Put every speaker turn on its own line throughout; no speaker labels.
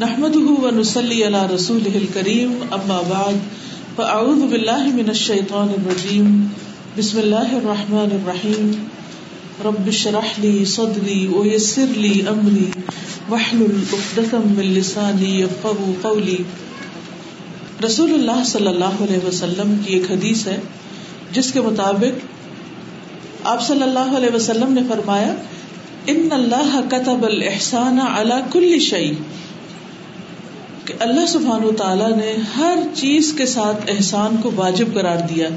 نحمده و نسلی علی رسوله الكریم اما بعد فاعوذ باللہ من الشیطان الرجیم بسم اللہ الرحمن الرحیم رب شرح لی صدری و یسر لی امری وحلل اقدتم من لسانی یفقو قولی رسول اللہ صلی اللہ علیہ وسلم کی ایک حدیث ہے جس کے مطابق آپ صلی اللہ علیہ وسلم نے فرمایا ان اللہ کتب الاحسان علی کل شئی کہ اللہ سبحان و تعالیٰ نے ہر چیز کے ساتھ احسان کو واجب کرار دیا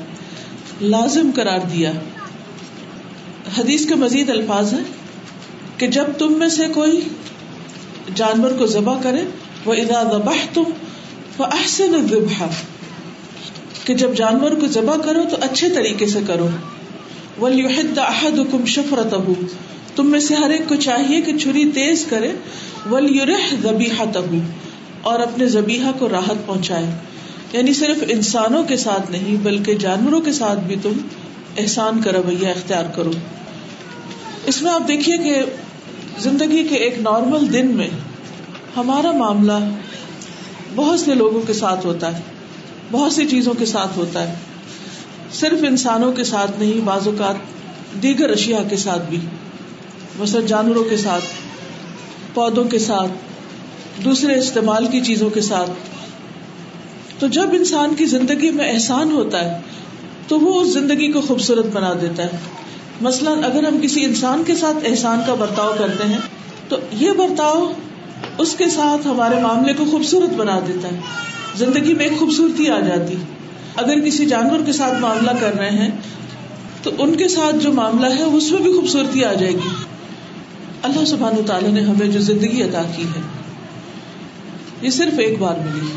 لازم کرار دیا حدیث کے مزید الفاظ ہیں کہ جب تم میں سے کوئی جانور کو ذبح کرے وہ وہ ادا ذبح تم احسن کہ جب جانور کو ذبح کرو تو اچھے طریقے سے کروہ دہد کم شفر ہو تم میں سے ہر ایک کو چاہیے کہ چھری تیز کرے اور اپنے زبیحہ کو راحت پہنچائے یعنی صرف انسانوں کے ساتھ نہیں بلکہ جانوروں کے ساتھ بھی تم احسان کا رویہ اختیار کرو اس میں آپ دیکھیے کہ زندگی کے ایک نارمل دن میں ہمارا معاملہ بہت سے لوگوں کے ساتھ ہوتا ہے بہت سی چیزوں کے ساتھ ہوتا ہے صرف انسانوں کے ساتھ نہیں بعض اوقات دیگر اشیاء کے ساتھ بھی مثلا جانوروں کے ساتھ پودوں کے ساتھ دوسرے استعمال کی چیزوں کے ساتھ تو جب انسان کی زندگی میں احسان ہوتا ہے تو وہ اس زندگی کو خوبصورت بنا دیتا ہے مثلاً اگر ہم کسی انسان کے ساتھ احسان کا برتاؤ کرتے ہیں تو یہ برتاؤ اس کے ساتھ ہمارے معاملے کو خوبصورت بنا دیتا ہے زندگی میں ایک خوبصورتی آ جاتی اگر کسی جانور کے ساتھ معاملہ کر رہے ہیں تو ان کے ساتھ جو معاملہ ہے اس میں بھی خوبصورتی آ جائے گی اللہ سبحان تعالیٰ نے ہمیں جو زندگی ادا کی ہے یہ صرف ایک بار ملی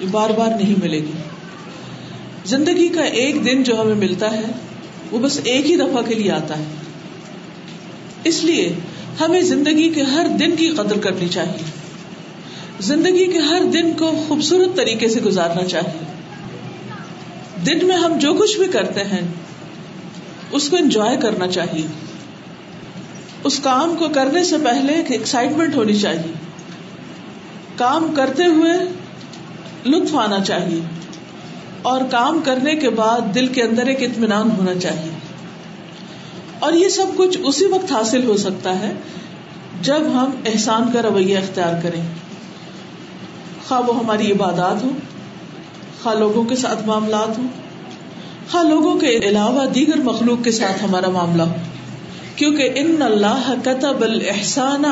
یہ بار بار نہیں ملے گی زندگی کا ایک دن جو ہمیں ملتا ہے وہ بس ایک ہی دفعہ کے لیے آتا ہے اس لیے ہمیں زندگی کے ہر دن کی قدر کرنی چاہیے زندگی کے ہر دن کو خوبصورت طریقے سے گزارنا چاہیے دن میں ہم جو کچھ بھی کرتے ہیں اس کو انجوائے کرنا چاہیے اس کام کو کرنے سے پہلے ایک ایکسائٹمنٹ ہونی چاہیے کام کرتے ہوئے لطف آنا چاہیے اور کام کرنے کے بعد دل کے اندر ایک اطمینان ہونا چاہیے اور یہ سب کچھ اسی وقت حاصل ہو سکتا ہے جب ہم احسان کا رویہ اختیار کریں خواہ وہ ہماری عبادات ہو خواہ لوگوں کے ساتھ معاملات ہوں خواہ لوگوں کے علاوہ دیگر مخلوق کے ساتھ ہمارا معاملہ ہو کیونکہ ان اللہ قطب الحسان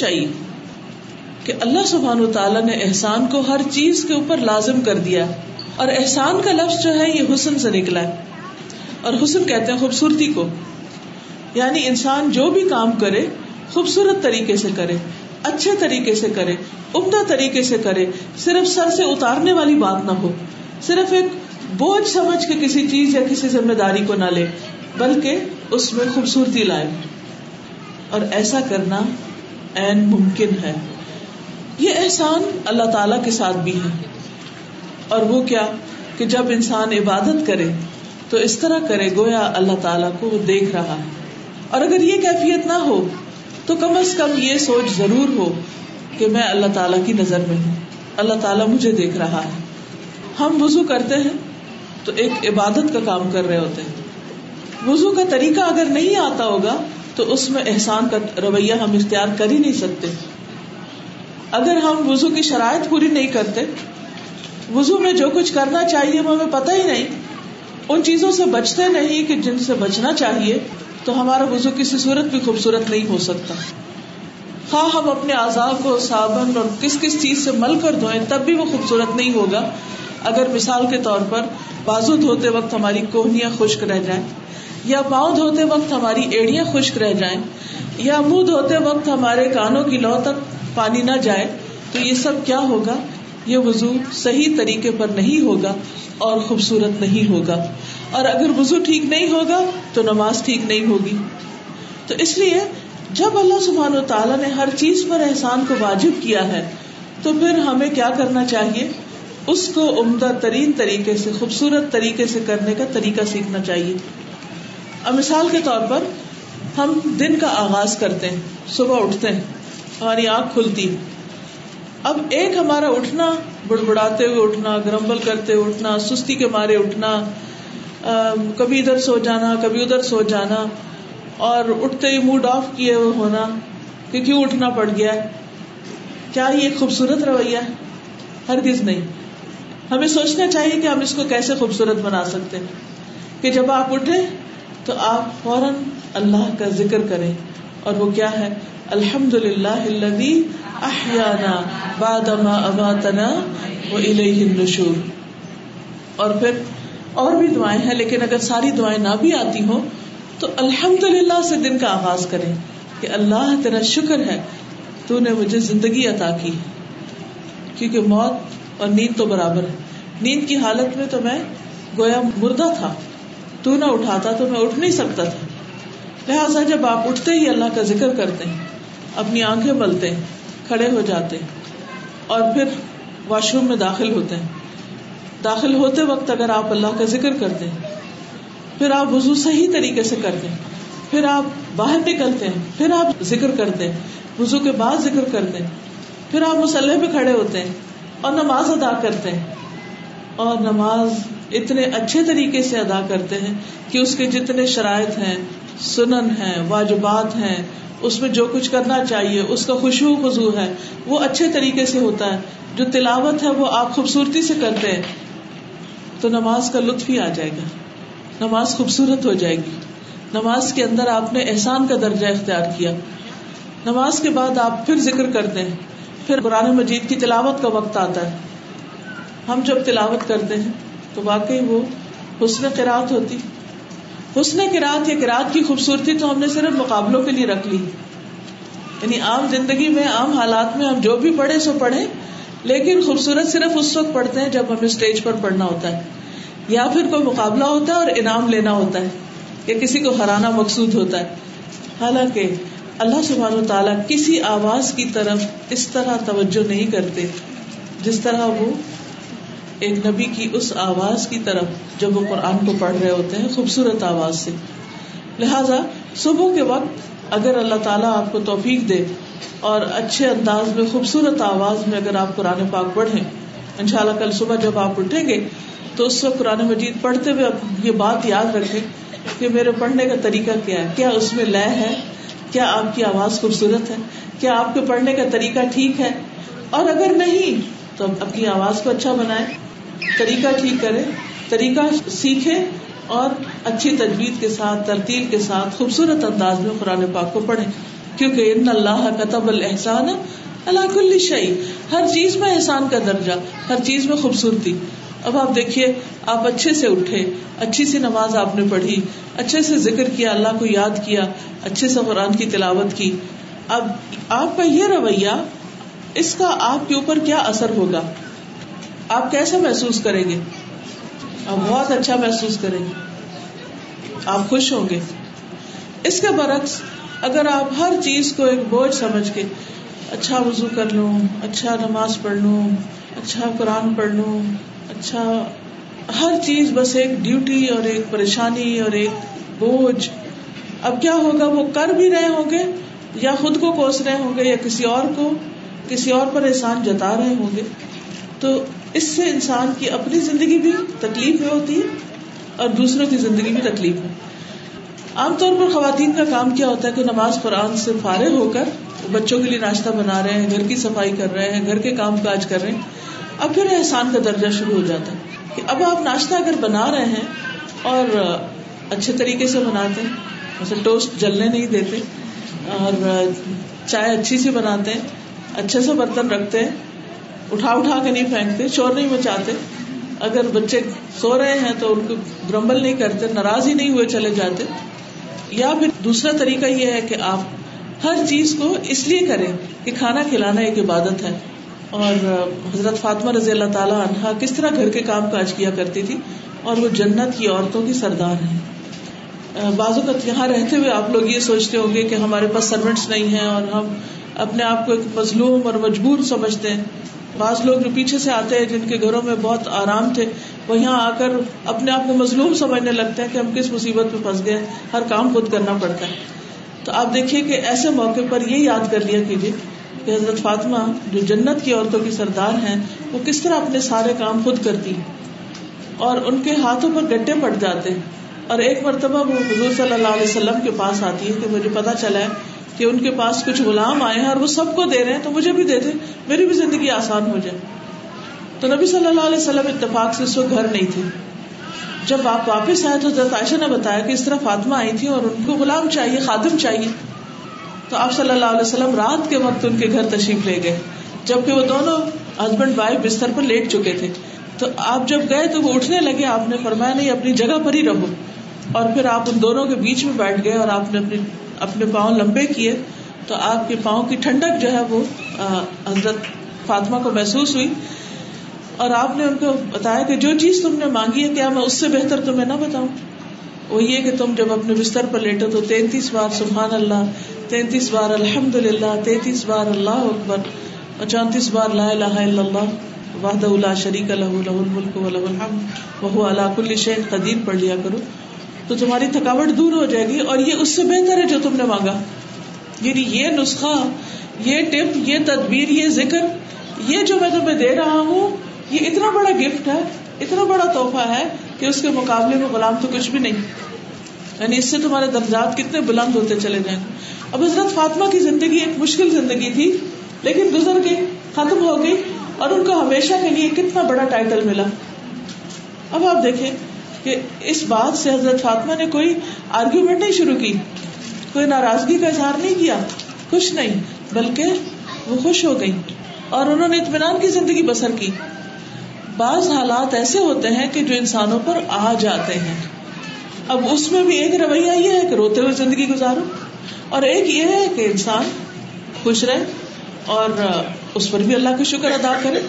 شعیب کہ اللہ سبحان و تعالیٰ نے احسان کو ہر چیز کے اوپر لازم کر دیا اور احسان کا لفظ جو ہے یہ حسن سے نکلا ہے اور حسن کہتے ہیں خوبصورتی کو یعنی انسان جو بھی کام کرے خوبصورت طریقے سے کرے اچھے طریقے سے کرے عمدہ طریقے سے کرے صرف سر سے اتارنے والی بات نہ ہو صرف ایک بوجھ سمجھ کے کسی چیز یا کسی ذمہ داری کو نہ لے بلکہ اس میں خوبصورتی لائے اور ایسا کرنا ممکن ہے یہ احسان اللہ تعالی کے ساتھ بھی ہے اور وہ کیا کہ جب انسان عبادت کرے تو اس طرح کرے گویا اللہ تعالیٰ کو وہ دیکھ رہا ہے اور اگر یہ کیفیت نہ ہو تو کم از کم یہ سوچ ضرور ہو کہ میں اللہ تعالیٰ کی نظر میں ہوں اللہ تعالیٰ مجھے دیکھ رہا ہے ہم وضو کرتے ہیں تو ایک عبادت کا کام کر رہے ہوتے ہیں وضو کا طریقہ اگر نہیں آتا ہوگا تو اس میں احسان کا رویہ ہم اختیار کر ہی نہیں سکتے اگر ہم وزو کی شرائط پوری نہیں کرتے وزو میں جو کچھ کرنا چاہیے وہ ہمیں پتہ ہی نہیں ان چیزوں سے بچتے نہیں کہ جن سے بچنا چاہیے تو ہمارا وزو کسی صورت بھی خوبصورت نہیں ہو سکتا ہاں ہم اپنے عذاب کو صابن اور کس کس چیز سے مل کر دھوئیں تب بھی وہ خوبصورت نہیں ہوگا اگر مثال کے طور پر بازو دھوتے وقت ہماری کوہنیاں خشک رہ جائیں یا پاؤں دھوتے وقت ہماری ایڑیاں خشک رہ جائیں یا منہ دھوتے وقت ہمارے کانوں کی لو تک پانی نہ جائے تو یہ سب کیا ہوگا یہ وضو صحیح طریقے پر نہیں ہوگا اور خوبصورت نہیں ہوگا اور اگر وضو ٹھیک نہیں ہوگا تو نماز ٹھیک نہیں ہوگی تو اس لیے جب اللہ و تعالیٰ نے ہر چیز پر احسان کو واجب کیا ہے تو پھر ہمیں کیا کرنا چاہیے اس کو عمدہ ترین طریقے سے خوبصورت طریقے سے کرنے کا طریقہ سیکھنا چاہیے اور مثال کے طور پر ہم دن کا آغاز کرتے ہیں صبح اٹھتے ہیں ہماری آنکھ کھلتی اب ایک ہمارا اٹھنا ہوئے اٹھنا گرمبل کرتے ہوئے اٹھنا اٹھنا سستی کے مارے کبھی ادھر سو جانا کبھی ادھر سو جانا اور اٹھتے ہی موڈ آف کیے ہوئے ہونا کہ کیوں اٹھنا پڑ گیا کیا یہ خوبصورت رویہ ہرگز نہیں ہمیں سوچنا چاہیے کہ ہم اس کو کیسے خوبصورت بنا سکتے کہ جب آپ اٹھے تو آپ فوراً اللہ کا ذکر کریں اور وہ کیا ہے الحمد للہ اور پھر اور بھی دعائیں ہیں لیکن اگر ساری دعائیں نہ بھی آتی ہوں تو الحمد للہ سے دن کا آغاز کریں کہ اللہ تیرا شکر ہے تو نے مجھے زندگی عطا کی کیونکہ موت اور نیند تو برابر ہے نیند کی حالت میں تو میں گویا مردہ تھا تو نہ اٹھاتا تو میں اٹھ نہیں سکتا تھا لہٰذا جب آپ اٹھتے ہی اللہ کا ذکر کرتے ہیں اپنی آنکھیں بلتے ہیں کھڑے ہو جاتے ہیں اور پھر واش روم میں داخل ہوتے ہیں داخل ہوتے وقت اگر آپ اللہ کا ذکر کرتے پھر آپ وضو صحیح طریقے سے کر دیں پھر آپ باہر نکلتے ہیں پھر آپ ذکر کرتے وضو کے بعد ذکر کر دیں پھر آپ مسلح پہ کھڑے ہوتے ہیں اور نماز ادا کرتے ہیں اور نماز اتنے اچھے طریقے سے ادا کرتے ہیں کہ اس کے جتنے شرائط ہیں سنن ہے واجبات ہیں اس میں جو کچھ کرنا چاہیے اس کا خوشبو خزو ہے وہ اچھے طریقے سے ہوتا ہے جو تلاوت ہے وہ آپ خوبصورتی سے کرتے ہیں تو نماز کا لطف ہی آ جائے گا نماز خوبصورت ہو جائے گی نماز کے اندر آپ نے احسان کا درجہ اختیار کیا نماز کے بعد آپ پھر ذکر کرتے ہیں پھر قرآن مجید کی تلاوت کا وقت آتا ہے ہم جب تلاوت کرتے ہیں تو واقعی وہ حسن قرآت ہوتی حسن کی رات یا کراط کی خوبصورتی تو ہم نے صرف مقابلوں کے لیے رکھ لی یعنی عام عام زندگی میں حالات میں ہم جو بھی پڑھے سو پڑھے لیکن خوبصورت صرف اس وقت پڑھتے ہیں جب ہمیں اسٹیج پر پڑھنا ہوتا ہے یا پھر کوئی مقابلہ ہوتا ہے اور انعام لینا ہوتا ہے یا کسی کو ہرانا مقصود ہوتا ہے حالانکہ اللہ سبحانہ و تعالیٰ کسی آواز کی طرف اس طرح توجہ نہیں کرتے جس طرح وہ ایک نبی کی اس آواز کی طرف جب وہ قرآن کو پڑھ رہے ہوتے ہیں خوبصورت آواز سے لہٰذا صبح کے وقت اگر اللہ تعالیٰ آپ کو توفیق دے اور اچھے انداز میں خوبصورت آواز میں اگر آپ قرآن پاک ان شاء اللہ کل صبح جب آپ اٹھیں گے تو اس وقت قرآن مجید پڑھتے ہوئے آپ یہ بات یاد رکھے کہ میرے پڑھنے کا طریقہ کیا ہے کیا اس میں لئے ہے کیا آپ کی آواز خوبصورت ہے کیا آپ کے پڑھنے کا طریقہ ٹھیک ہے اور اگر نہیں تو اپنی آواز کو اچھا بنائے طریقہ ٹھیک کرے طریقہ سیکھے اور اچھی تجویز کے ساتھ ترتیل کے ساتھ خوبصورت انداز میں قرآن پاک کو پڑھے کیوں کہ اللہ قطب الحسان اللہ کل شعیق ہر چیز میں احسان کا درجہ ہر چیز میں خوبصورتی اب آپ دیکھیے آپ اچھے سے اٹھے اچھی سی نماز آپ نے پڑھی اچھے سے ذکر کیا اللہ کو یاد کیا اچھے سے قرآن کی تلاوت کی اب آپ کا یہ رویہ اس کا آپ کے اوپر کیا اثر ہوگا آپ کیسے محسوس کریں گے آپ بہت اچھا محسوس کریں گے آپ خوش ہوں گے اس کے برعکس اگر آپ ہر چیز کو ایک بوجھ سمجھ کے اچھا وضو کر لوں اچھا نماز پڑھ لوں اچھا قرآن پڑھ لوں اچھا ہر چیز بس ایک ڈیوٹی اور ایک پریشانی اور ایک بوجھ اب کیا ہوگا وہ کر بھی رہے ہوں گے یا خود کو کوس رہے ہوں گے یا کسی اور کو کسی اور پر احسان جتا رہے ہوں گے تو اس سے انسان کی اپنی زندگی بھی تکلیف میں ہوتی ہے اور دوسروں کی زندگی بھی تکلیف ہے عام طور پر خواتین کا کام کیا ہوتا ہے کہ نماز قرآن سے فارغ ہو کر بچوں کے لیے ناشتہ بنا رہے ہیں گھر کی صفائی کر رہے ہیں گھر کے کام کاج کر رہے ہیں اب پھر احسان کا درجہ شروع ہو جاتا ہے کہ اب آپ ناشتہ اگر بنا رہے ہیں اور اچھے طریقے سے بناتے ہیں مثلا ٹوسٹ جلنے نہیں دیتے اور چائے اچھی سی بناتے ہیں اچھے سے برتن رکھتے ہیں اٹھا اٹھا کے نہیں پھینکتے شور نہیں مچاتے اگر بچے سو رہے ہیں تو ان کو گرمبل نہیں کرتے ناراض ہی نہیں ہوئے چلے جاتے یا پھر دوسرا طریقہ یہ ہے کہ آپ ہر چیز کو اس لیے کریں کہ کھانا کھلانا ایک عبادت ہے اور حضرت فاطمہ رضی اللہ تعالیٰ عنہا کس طرح گھر کے کام کاج کیا کرتی تھی اور وہ جنت کی عورتوں کی سردار ہیں بازو کا یہاں رہتے ہوئے آپ لوگ یہ سوچتے ہوں گے کہ ہمارے پاس سروینٹس نہیں ہیں اور ہم اپنے آپ کو ایک مظلوم اور مجبور سمجھتے ہیں بعض لوگ جو پیچھے سے آتے ہیں جن کے گھروں میں بہت آرام تھے وہ یہاں آ کر اپنے آپ کو مظلوم سمجھنے لگتے ہیں کہ ہم کس مصیبت میں پھنس گئے ہر کام خود کرنا پڑتا ہے تو آپ دیکھیے کہ ایسے موقع پر یہ یاد کر لیا کیجیے کہ حضرت فاطمہ جو جنت کی عورتوں کی سردار ہیں وہ کس طرح اپنے سارے کام خود کرتی اور ان کے ہاتھوں پر گٹے پڑ جاتے اور ایک مرتبہ وہ حضور صلی اللہ علیہ وسلم کے پاس آتی ہے کہ مجھے پتا چلا ہے کہ ان کے پاس کچھ غلام آئے ہیں اور وہ سب کو دے رہے ہیں تو مجھے بھی دے دیں میری بھی زندگی آسان ہو جائے تو نبی صلی اللہ علیہ وسلم اتفاق سے اس وقت گھر نہیں تھے جب آپ واپس آئے تو عائشہ نے بتایا کہ اس طرح فاطمہ آئی تھی اور ان کو غلام چاہیے خادم چاہیے تو آپ صلی اللہ علیہ وسلم رات کے وقت ان کے گھر تشریف لے گئے جبکہ وہ دونوں ہسبینڈ وائف بستر پر لیٹ چکے تھے تو آپ جب گئے تو وہ اٹھنے لگے آپ نے فرمایا نہیں اپنی جگہ پر ہی رہو اور پھر آپ ان دونوں کے بیچ میں بیٹھ گئے اور آپ نے اپنی اپنے پاؤں لمبے کیے تو آپ کے پاؤں کی ٹھنڈک جو ہے وہ حضرت فاطمہ کو محسوس ہوئی اور آپ نے ان کو بتایا کہ جو چیز تم نے مانگی ہے کیا میں اس سے بہتر تمہیں نہ بتاؤں وہ یہ کہ تم جب اپنے بستر پر لیٹو تو تینتیس بار سبحان اللہ تینتیس بار الحمد للہ تینتیس بار اللہ اکبر اور چونتیس بار لا الہ الا اللہ وحد اللہ لہ لہ الملک الحمد وہ اللہ کل شین قدیر پڑھ لیا کرو تو تمہاری تھکاوٹ دور ہو جائے گی اور یہ اس سے بہتر ہے جو تم نے مانگا یعنی یہ نسخہ یہ یہ یہ یہ ٹپ تدبیر ذکر جو میں تمہیں دے رہا ہوں یہ اتنا اتنا بڑا بڑا گفٹ ہے ہے تحفہ کہ اس کے مقابلے میں غلام تو کچھ بھی نہیں یعنی اس سے تمہارے درجات کتنے بلند ہوتے چلے گے اب حضرت فاطمہ کی زندگی ایک مشکل زندگی تھی لیکن گزر گئی ختم ہو گئی اور ان کو ہمیشہ کے لیے کتنا بڑا ٹائٹل ملا اب آپ دیکھیں کہ اس بات سے حضرت فاطمہ نے کوئی آرگیومنٹ نہیں شروع کی کوئی ناراضگی کا اظہار نہیں کیا کچھ نہیں بلکہ وہ خوش ہو گئی اور انہوں نے اطمینان کی زندگی بسر کی بعض حالات ایسے ہوتے ہیں کہ جو انسانوں پر آ جاتے ہیں اب اس میں بھی ایک رویہ یہ ہے کہ روتے ہوئے زندگی گزارو اور ایک یہ ہے کہ انسان خوش رہے اور اس پر بھی اللہ کا شکر ادا کرے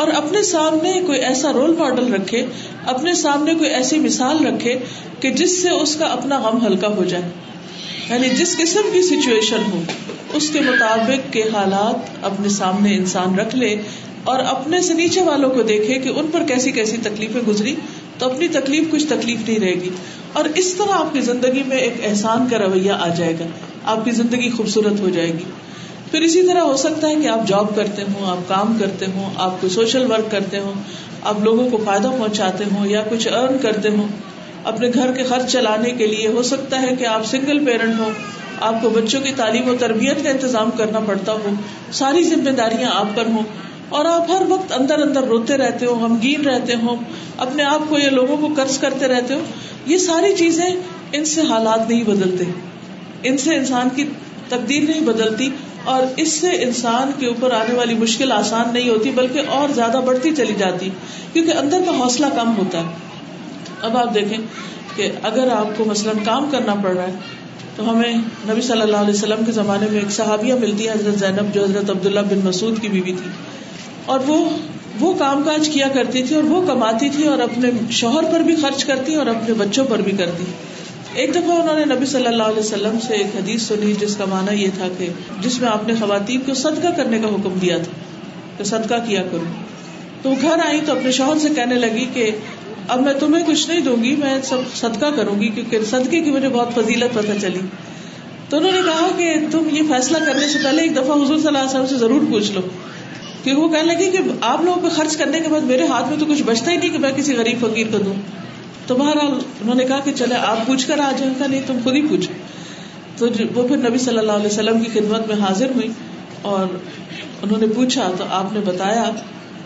اور اپنے سامنے کوئی ایسا رول ماڈل رکھے اپنے سامنے کوئی ایسی مثال رکھے کہ جس سے اس کا اپنا غم ہلکا ہو جائے یعنی جس قسم کی سچویشن ہو اس کے مطابق کے حالات اپنے سامنے انسان رکھ لے اور اپنے سے نیچے والوں کو دیکھے کہ ان پر کیسی کیسی تکلیفیں گزری تو اپنی تکلیف کچھ تکلیف نہیں رہے گی اور اس طرح آپ کی زندگی میں ایک احسان کا رویہ آ جائے گا آپ کی زندگی خوبصورت ہو جائے گی پھر اسی طرح ہو سکتا ہے کہ آپ جاب کرتے ہوں آپ کام کرتے ہوں آپ کو سوشل ورک کرتے ہوں آپ لوگوں کو فائدہ پہنچاتے ہوں یا کچھ ارن کرتے ہوں اپنے گھر کے خرچ چلانے کے لیے ہو سکتا ہے کہ آپ سنگل پیرنٹ ہوں آپ کو بچوں کی تعلیم و تربیت کا انتظام کرنا پڑتا ہو ساری ذمہ داریاں آپ پر ہوں اور آپ ہر وقت اندر اندر روتے رہتے ہو غمگین رہتے ہوں اپنے آپ کو یا لوگوں کو قرض کرتے رہتے ہو یہ ساری چیزیں ان سے حالات نہیں بدلتے ان سے انسان کی تقدیر نہیں بدلتی اور اس سے انسان کے اوپر آنے والی مشکل آسان نہیں ہوتی بلکہ اور زیادہ بڑھتی چلی جاتی کیونکہ اندر کا حوصلہ کم ہوتا ہے اب آپ دیکھیں کہ اگر آپ کو مثلاً کام کرنا پڑ رہا ہے تو ہمیں نبی صلی اللہ علیہ وسلم کے زمانے میں ایک صحابیہ ملتی ہے حضرت زینب جو حضرت عبداللہ بن مسعود کی بیوی تھی اور وہ وہ کام کاج کیا کرتی تھی اور وہ کماتی تھی اور اپنے شوہر پر بھی خرچ کرتی اور اپنے بچوں پر بھی کرتی ایک دفعہ انہوں نے نبی صلی اللہ علیہ وسلم سے ایک حدیث سنی جس کا معنی یہ تھا کہ جس میں آپ نے خواتین کو صدقہ کرنے کا حکم دیا تھا کہ صدقہ کیا کرو تو وہ گھر آئی تو اپنے شوہر سے کہنے لگی کہ اب میں تمہیں کچھ نہیں دوں گی میں سب صدقہ کروں گی کیونکہ صدقے کی مجھے بہت فضیلت پتہ چلی تو انہوں نے کہا کہ تم یہ فیصلہ کرنے سے پہلے ایک دفعہ حضور صلی اللہ علیہ وسلم سے ضرور پوچھ لو کیونکہ وہ کہنے لگی کہ آپ لوگوں پہ خرچ کرنے کے بعد میرے ہاتھ میں تو کچھ بچتا ہی نہیں کہ میں کسی غریب فقیر کو دوں تو بہرحال انہوں نے کہا کہ چلے آپ پوچھ کر آ جائیں نہیں تم خود ہی پوچھے تو وہ پھر نبی صلی اللہ علیہ وسلم کی خدمت میں حاضر ہوئی اور انہوں نے نے پوچھا تو آپ بتایا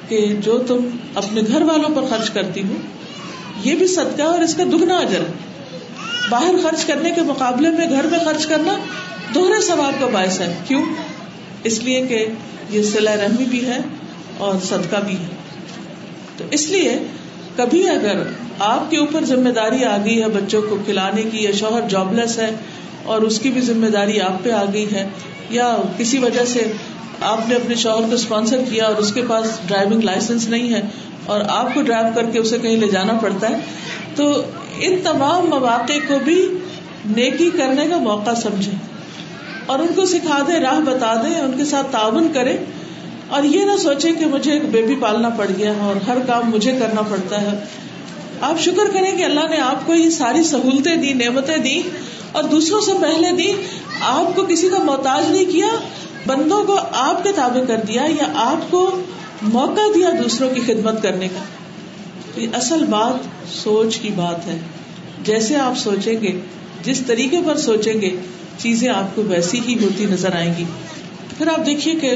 کہ جو تم اپنے گھر والوں پر خرچ کرتی ہو یہ بھی صدقہ اور اس کا دگنا اجر ہے باہر خرچ کرنے کے مقابلے میں گھر میں خرچ کرنا دوہرے ثواب کا باعث ہے کیوں اس لیے کہ یہ صلاح رحمی بھی ہے اور صدقہ بھی ہے تو اس لیے کبھی اگر آپ کے اوپر ذمہ داری آ گئی ہے بچوں کو کھلانے کی یا شوہر جاب لیس ہے اور اس کی بھی ذمہ داری آپ پہ آ گئی ہے یا کسی وجہ سے آپ نے اپنے شوہر کو اسپانسر کیا اور اس کے پاس ڈرائیونگ لائسنس نہیں ہے اور آپ کو ڈرائیو کر کے اسے کہیں لے جانا پڑتا ہے تو ان تمام مواقع کو بھی نیکی کرنے کا موقع سمجھیں اور ان کو سکھا دیں راہ بتا دیں ان کے ساتھ تعاون کریں اور یہ نہ سوچے کہ مجھے ایک بیبی پالنا پڑ گیا ہے اور ہر کام مجھے کرنا پڑتا ہے آپ شکر کریں کہ اللہ نے آپ کو یہ ساری سہولتیں دی نعمتیں دی اور دوسروں سے پہلے دی آپ کو کسی کا محتاج نہیں کیا بندوں کو آپ کے تابع کر دیا یا آپ کو موقع دیا دوسروں کی خدمت کرنے کا یہ اصل بات سوچ کی بات ہے جیسے آپ سوچیں گے جس طریقے پر سوچیں گے چیزیں آپ کو ویسی ہی ہوتی نظر آئیں گی پھر آپ دیکھیے کہ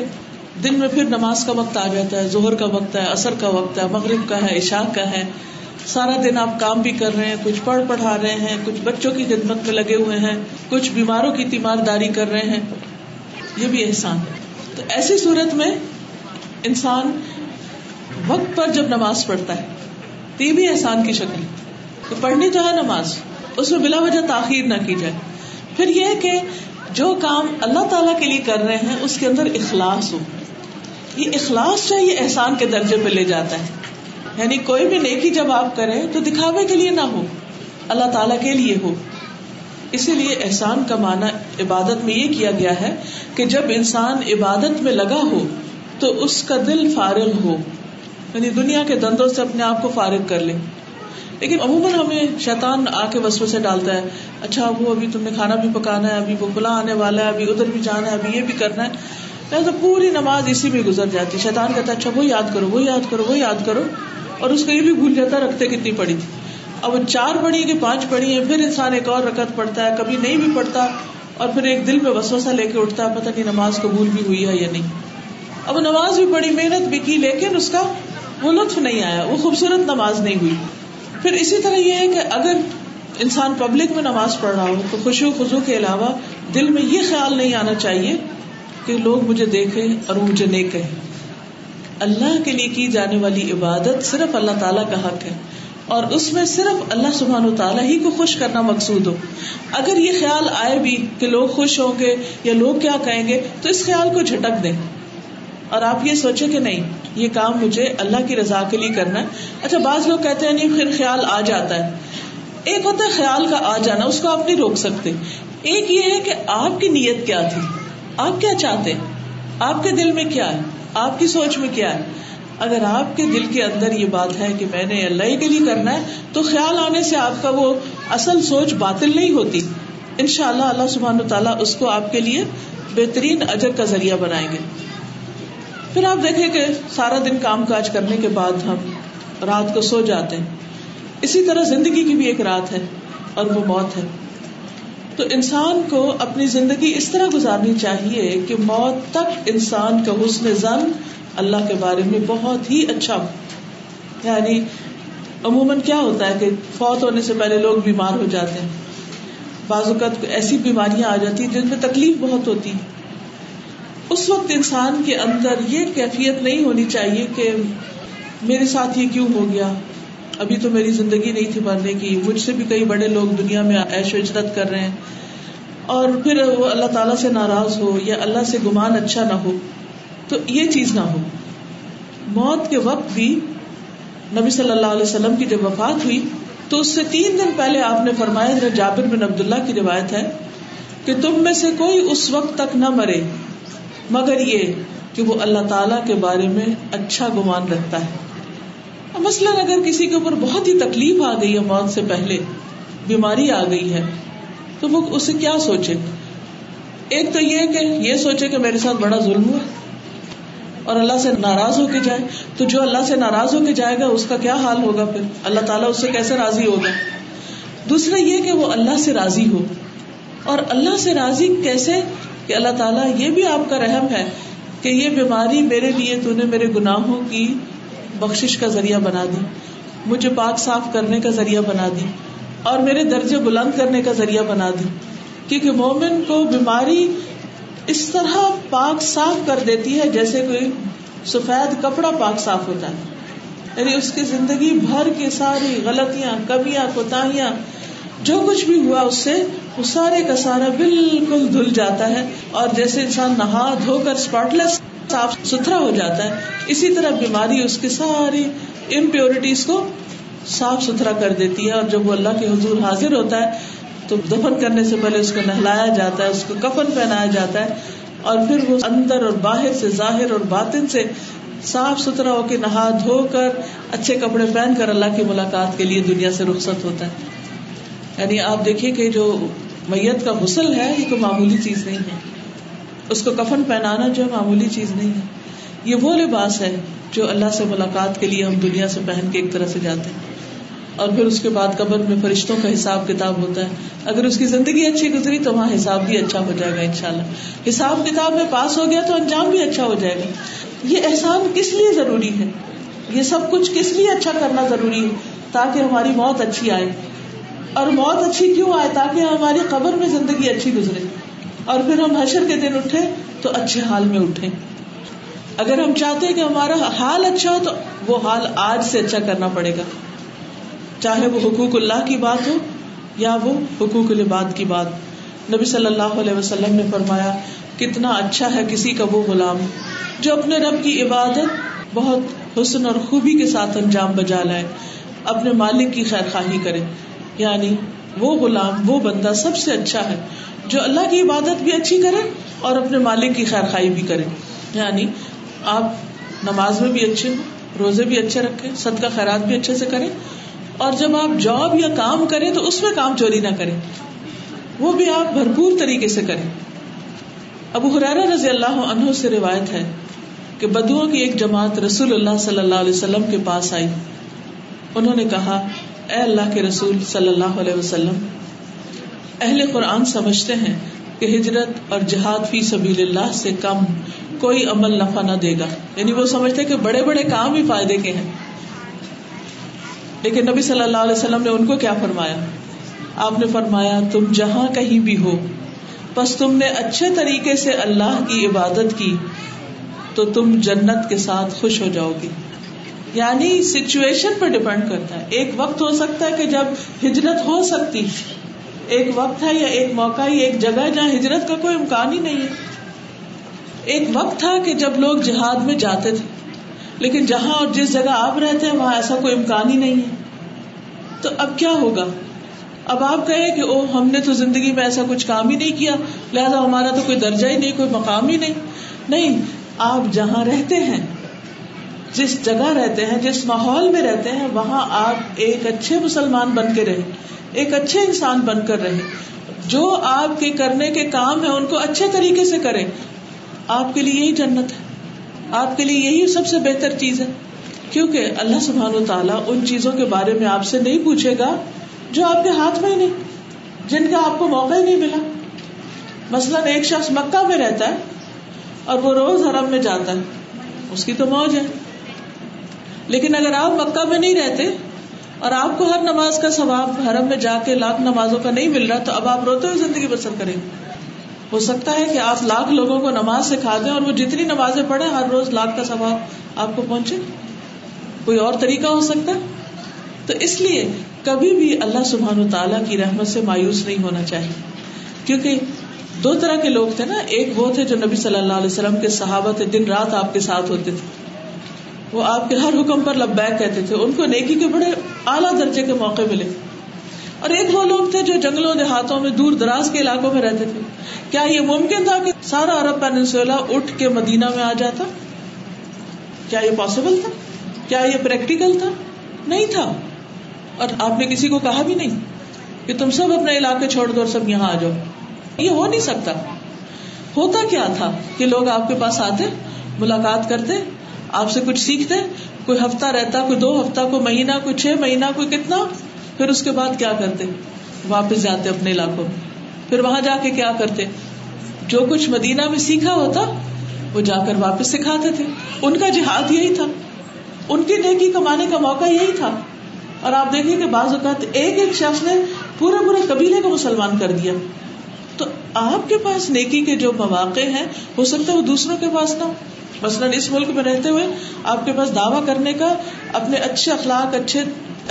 دن میں پھر نماز کا وقت آ جاتا ہے زہر کا وقت ہے اثر کا وقت ہے مغرب کا ہے عشاء کا ہے سارا دن آپ کام بھی کر رہے ہیں کچھ پڑھ پڑھا رہے ہیں کچھ بچوں کی خدمت میں لگے ہوئے ہیں کچھ بیماروں کی تیمار داری کر رہے ہیں یہ بھی احسان ہے تو ایسی صورت میں انسان وقت پر جب نماز پڑھتا ہے تو یہ بھی احسان کی شکل تو پڑھنی تو ہے نماز اس میں بلا وجہ تاخیر نہ کی جائے پھر یہ کہ جو کام اللہ تعالیٰ کے لیے کر رہے ہیں اس کے اندر اخلاص ہو یہ اخلاص یہ احسان کے درجے پہ لے جاتا ہے یعنی کوئی بھی نیکی جب آپ کریں تو دکھاوے کے لیے نہ ہو اللہ تعالیٰ کے لیے ہو اسی لیے احسان کا معنی عبادت میں یہ کیا گیا ہے کہ جب انسان عبادت میں لگا ہو تو اس کا دل فارغ ہو یعنی دنیا کے دندوں سے اپنے آپ کو فارغ کر لے لیکن عموماً ہمیں شیطان آ کے وسو سے ڈالتا ہے اچھا وہ ابھی تم نے کھانا بھی پکانا ہے ابھی وہ بلا آنے والا ہے ابھی ادھر بھی جانا ہے ابھی یہ بھی کرنا ہے پوری نماز اسی میں گزر جاتی شیطان کہتا اچھا وہ یاد کرو وہ یاد کرو وہ یاد کرو اور اس کا یہ بھی بھول جاتا رکھتے کتنی پڑی تھی اب وہ چار پڑھی کہ پانچ پڑھی ہیں پھر انسان ایک اور رقط پڑتا ہے کبھی نہیں بھی پڑھتا اور پھر ایک دل میں وسوسا لے کے اٹھتا ہے پتہ نہیں نماز قبول بھی ہوئی ہے یا نہیں اب وہ نماز بھی پڑی محنت بھی کی لیکن اس کا وہ لطف نہیں آیا وہ خوبصورت نماز نہیں ہوئی پھر اسی طرح یہ ہے کہ اگر انسان پبلک میں نماز پڑھ رہا ہو تو خوشی و خزو کے علاوہ دل میں یہ خیال نہیں آنا چاہیے لوگ مجھے دیکھے اور مجھے نہیں کہ اللہ کے لیے کی جانے والی عبادت صرف اللہ تعالیٰ کا حق ہے اور اس میں صرف اللہ سبحان و تعالیٰ ہی کو خوش کرنا مقصود ہو اگر یہ خیال آئے بھی کہ لوگ خوش ہوں گے یا لوگ کیا کہیں گے تو اس خیال کو جھٹک دیں اور آپ یہ سوچے کہ نہیں یہ کام مجھے اللہ کی رضا کے لیے کرنا ہے اچھا بعض لوگ کہتے ہیں نہیں پھر خیال آ جاتا ہے ایک ہوتا ہے خیال کا آ جانا اس کو آپ نہیں روک سکتے ایک یہ ہے کہ آپ کی نیت کیا تھی آپ کیا چاہتے آپ کے دل میں کیا ہے آپ کی سوچ میں کیا ہے اگر آپ کے دل کے اندر یہ بات ہے کہ میں نے اللہ کے لیے کرنا ہے تو خیال آنے سے آپ کا وہ اصل سوچ باطل نہیں ہوتی ان شاء اللہ اللہ سبحان تعالیٰ اس کو آپ کے لیے بہترین اجر کا ذریعہ بنائیں گے پھر آپ دیکھیں کہ سارا دن کام کاج کرنے کے بعد ہم رات کو سو جاتے ہیں اسی طرح زندگی کی بھی ایک رات ہے اور وہ موت ہے تو انسان کو اپنی زندگی اس طرح گزارنی چاہیے کہ موت تک انسان کا حسن زن اللہ کے بارے میں بہت ہی اچھا یعنی عموماً کیا ہوتا ہے کہ فوت ہونے سے پہلے لوگ بیمار ہو جاتے ہیں بعض اوقات ایسی بیماریاں آ جاتی جن میں تکلیف بہت ہوتی اس وقت انسان کے اندر یہ کیفیت نہیں ہونی چاہیے کہ میرے ساتھ یہ کیوں ہو گیا ابھی تو میری زندگی نہیں تھی مرنے کی مجھ سے بھی کئی بڑے لوگ دنیا میں عیش و عجرت کر رہے ہیں اور پھر وہ اللہ تعالیٰ سے ناراض ہو یا اللہ سے گمان اچھا نہ ہو تو یہ چیز نہ ہو موت کے وقت بھی نبی صلی اللہ علیہ وسلم کی جب وفات ہوئی تو اس سے تین دن پہلے آپ نے فرمایا جابر بن عبداللہ کی روایت ہے کہ تم میں سے کوئی اس وقت تک نہ مرے مگر یہ کہ وہ اللہ تعالیٰ کے بارے میں اچھا گمان رکھتا ہے مثلاً اگر کسی کے اوپر بہت ہی تکلیف آ گئی ہے موت سے پہلے بیماری آ گئی ہے تو وہ اسے کیا سوچے سوچے ایک تو یہ یہ کہ کہ میرے ساتھ بڑا ظلم ہوا اور اللہ سے ناراض ہو کے جائے تو جو اللہ سے ناراض ہو کے جائے گا اس کا کیا حال ہوگا پھر اللہ تعالیٰ اس سے کیسے راضی ہوگا دوسرا یہ کہ وہ اللہ سے راضی ہو اور اللہ سے راضی کیسے کہ اللہ تعالیٰ یہ بھی آپ کا رحم ہے کہ یہ بیماری میرے لیے تو نے میرے گناہوں کی بخشش کا ذریعہ بنا دی مجھے پاک صاف کرنے کا ذریعہ بنا دی اور میرے درجے بلند کرنے کا ذریعہ بنا دی کیونکہ مومن کو بیماری اس طرح پاک صاف کر دیتی ہے جیسے کوئی سفید کپڑا پاک صاف ہوتا ہے یعنی اس کی زندگی بھر کی ساری غلطیاں کمیاں کوتاہیاں جو کچھ بھی ہوا اس سے وہ سارے کا سارا بالکل دھل جاتا ہے اور جیسے انسان نہا دھو کر لیس صاف ستھرا ہو جاتا ہے اسی طرح بیماری اس کی ساری امپیورٹیز کو صاف ستھرا کر دیتی ہے اور جب وہ اللہ کے حضور حاضر ہوتا ہے تو دفن کرنے سے پہلے اس کو نہلایا جاتا ہے اس کو کفن پہنایا جاتا ہے اور پھر وہ اندر اور باہر سے ظاہر اور باطن سے صاف ستھرا ہو کے نہا دھو کر اچھے کپڑے پہن کر اللہ کی ملاقات کے لیے دنیا سے رخصت ہوتا ہے یعنی آپ دیکھیے کہ جو میت کا غسل ہے یہ کوئی معمولی چیز نہیں ہے اس کو کفن پہنانا جو معمولی چیز نہیں ہے یہ وہ لباس ہے جو اللہ سے ملاقات کے لیے ہم دنیا سے پہن کے ایک طرح سے جاتے ہیں اور پھر اس کے بعد قبر میں فرشتوں کا حساب کتاب ہوتا ہے اگر اس کی زندگی اچھی گزری تو وہاں حساب بھی اچھا ہو جائے گا ان شاء اللہ حساب کتاب میں پاس ہو گیا تو انجام بھی اچھا ہو جائے گا یہ احسان کس لیے ضروری ہے یہ سب کچھ کس لیے اچھا کرنا ضروری ہے تاکہ ہماری موت اچھی آئے اور موت اچھی کیوں آئے تاکہ ہماری قبر میں زندگی اچھی گزرے اور پھر ہم حشر کے دن اٹھے تو اچھے حال میں اٹھے اگر ہم چاہتے ہیں کہ ہمارا حال اچھا ہو تو وہ حال آج سے اچھا کرنا پڑے گا چاہے وہ حقوق اللہ کی بات ہو یا وہ حقوق کی بات نبی صلی اللہ علیہ وسلم نے فرمایا کتنا اچھا ہے کسی کا وہ غلام جو اپنے رب کی عبادت بہت حسن اور خوبی کے ساتھ انجام بجا لائے اپنے مالک کی خیر خواہی کرے یعنی وہ غلام وہ بندہ سب سے اچھا ہے جو اللہ کی عبادت بھی اچھی کرے اور اپنے مالک کی خیر خائی بھی کرے یعنی آپ نماز میں بھی اچھے ہوں روزے بھی اچھے رکھیں صدقہ کا خیرات بھی اچھے سے کریں اور جب آپ جاب یا کام کریں تو اس میں کام چوری نہ کرے وہ بھی آپ بھرپور طریقے سے کریں ابو حرارا رضی اللہ عنہ سے روایت ہے کہ بدو کی ایک جماعت رسول اللہ صلی اللہ علیہ وسلم کے پاس آئی انہوں نے کہا اے اللہ کے رسول صلی اللہ علیہ وسلم اہل قرآن سمجھتے ہیں کہ ہجرت اور جہاد فی سبیل اللہ سے کم کوئی عمل نفع نہ دے گا یعنی وہ سمجھتے کہ بڑے بڑے کام ہی فائدے کے ہیں لیکن نبی صلی اللہ علیہ وسلم نے ان کو کیا فرمایا آپ نے فرمایا تم جہاں کہیں بھی ہو بس تم نے اچھے طریقے سے اللہ کی عبادت کی تو تم جنت کے ساتھ خوش ہو جاؤ گی یعنی سچویشن پر ڈپینڈ کرتا ہے ایک وقت ہو سکتا ہے کہ جب ہجرت ہو سکتی ایک وقت ہے یا ایک موقع ہی ایک جگہ ہے جہاں ہجرت کا کوئی امکان ہی نہیں ہے ایک وقت تھا کہ جب لوگ جہاد میں جاتے تھے لیکن جہاں اور جس جگہ آپ رہتے ہیں وہاں ایسا کوئی امکان ہی نہیں ہے تو اب کیا ہوگا اب آپ کہ او ہم نے تو زندگی میں ایسا کچھ کام ہی نہیں کیا لہذا ہمارا تو کوئی درجہ ہی نہیں کوئی مقام ہی نہیں نہیں آپ جہاں رہتے ہیں جس جگہ رہتے ہیں جس ماحول میں رہتے ہیں وہاں آپ ایک اچھے مسلمان بن کے رہیں ایک اچھے انسان بن کر رہے جو آپ کے کرنے کے کام ہیں ان کو اچھے طریقے سے کرے آپ کے لیے یہی جنت ہے آپ کے لیے یہی سب سے بہتر چیز ہے کیونکہ اللہ سبحان و تعالیٰ ان چیزوں کے بارے میں آپ سے نہیں پوچھے گا جو آپ کے ہاتھ میں ہی نہیں جن کا آپ کو موقع ہی نہیں ملا مثلاً ایک شخص مکہ میں رہتا ہے اور وہ روز حرم میں جاتا ہے اس کی تو موج ہے لیکن اگر آپ مکہ میں نہیں رہتے اور آپ کو ہر نماز کا ثواب حرم میں جا کے لاکھ نمازوں کا نہیں مل رہا تو اب آپ روتے ہوئے زندگی بسر کریں گے ہو سکتا ہے کہ آپ لاکھ لوگوں کو نماز سکھا دیں اور وہ جتنی نمازیں پڑھیں ہر روز لاکھ کا ثواب آپ کو پہنچے کوئی اور طریقہ ہو سکتا ہے تو اس لیے کبھی بھی اللہ سبحان و تعالیٰ کی رحمت سے مایوس نہیں ہونا چاہیے کیونکہ دو طرح کے لوگ تھے نا ایک وہ تھے جو نبی صلی اللہ علیہ وسلم کے صحابت دن رات آپ کے ساتھ ہوتے تھے وہ آپ کے ہر حکم پر لبیک کہتے تھے ان کو نیکی کے بڑے اعلیٰ درجے کے موقع ملے اور ایک وہ لوگ تھے جو جنگلوں دیہاتوں میں دور دراز کے علاقوں میں رہتے تھے کیا یہ ممکن تھا کہ سارا عرب پینسولا اٹھ کے مدینہ میں آ جاتا کیا کیا یہ پاسبل تھا یہ پریکٹیکل تھا نہیں تھا اور آپ نے کسی کو کہا بھی نہیں کہ تم سب اپنے علاقے چھوڑ دو اور سب یہاں آ جاؤ یہ ہو نہیں سکتا ہوتا کیا تھا کہ لوگ آپ کے پاس آتے ملاقات کرتے آپ سے کچھ سیکھتے کوئی ہفتہ رہتا کوئی دو ہفتہ کوئی مہینہ کوئی چھ مہینہ کوئی کتنا پھر اس کے بعد کیا کرتے واپس جاتے اپنے علاقوں میں پھر وہاں جا کے کیا کرتے جو کچھ مدینہ میں سیکھا ہوتا وہ جا کر واپس سکھاتے تھے ان کا جہاد یہی تھا ان کی نیکی کمانے کا موقع یہی تھا اور آپ دیکھیں کہ بعض اوقات ایک ایک شخص نے پورے پورے قبیلے کو مسلمان کر دیا تو آپ کے پاس نیکی کے جو مواقع ہیں ہو سکتا ہے وہ دوسروں کے پاس نہ مثلاً اس ملک میں رہتے ہوئے آپ کے پاس دعوی کرنے کا اپنے اچھے اخلاق اچھے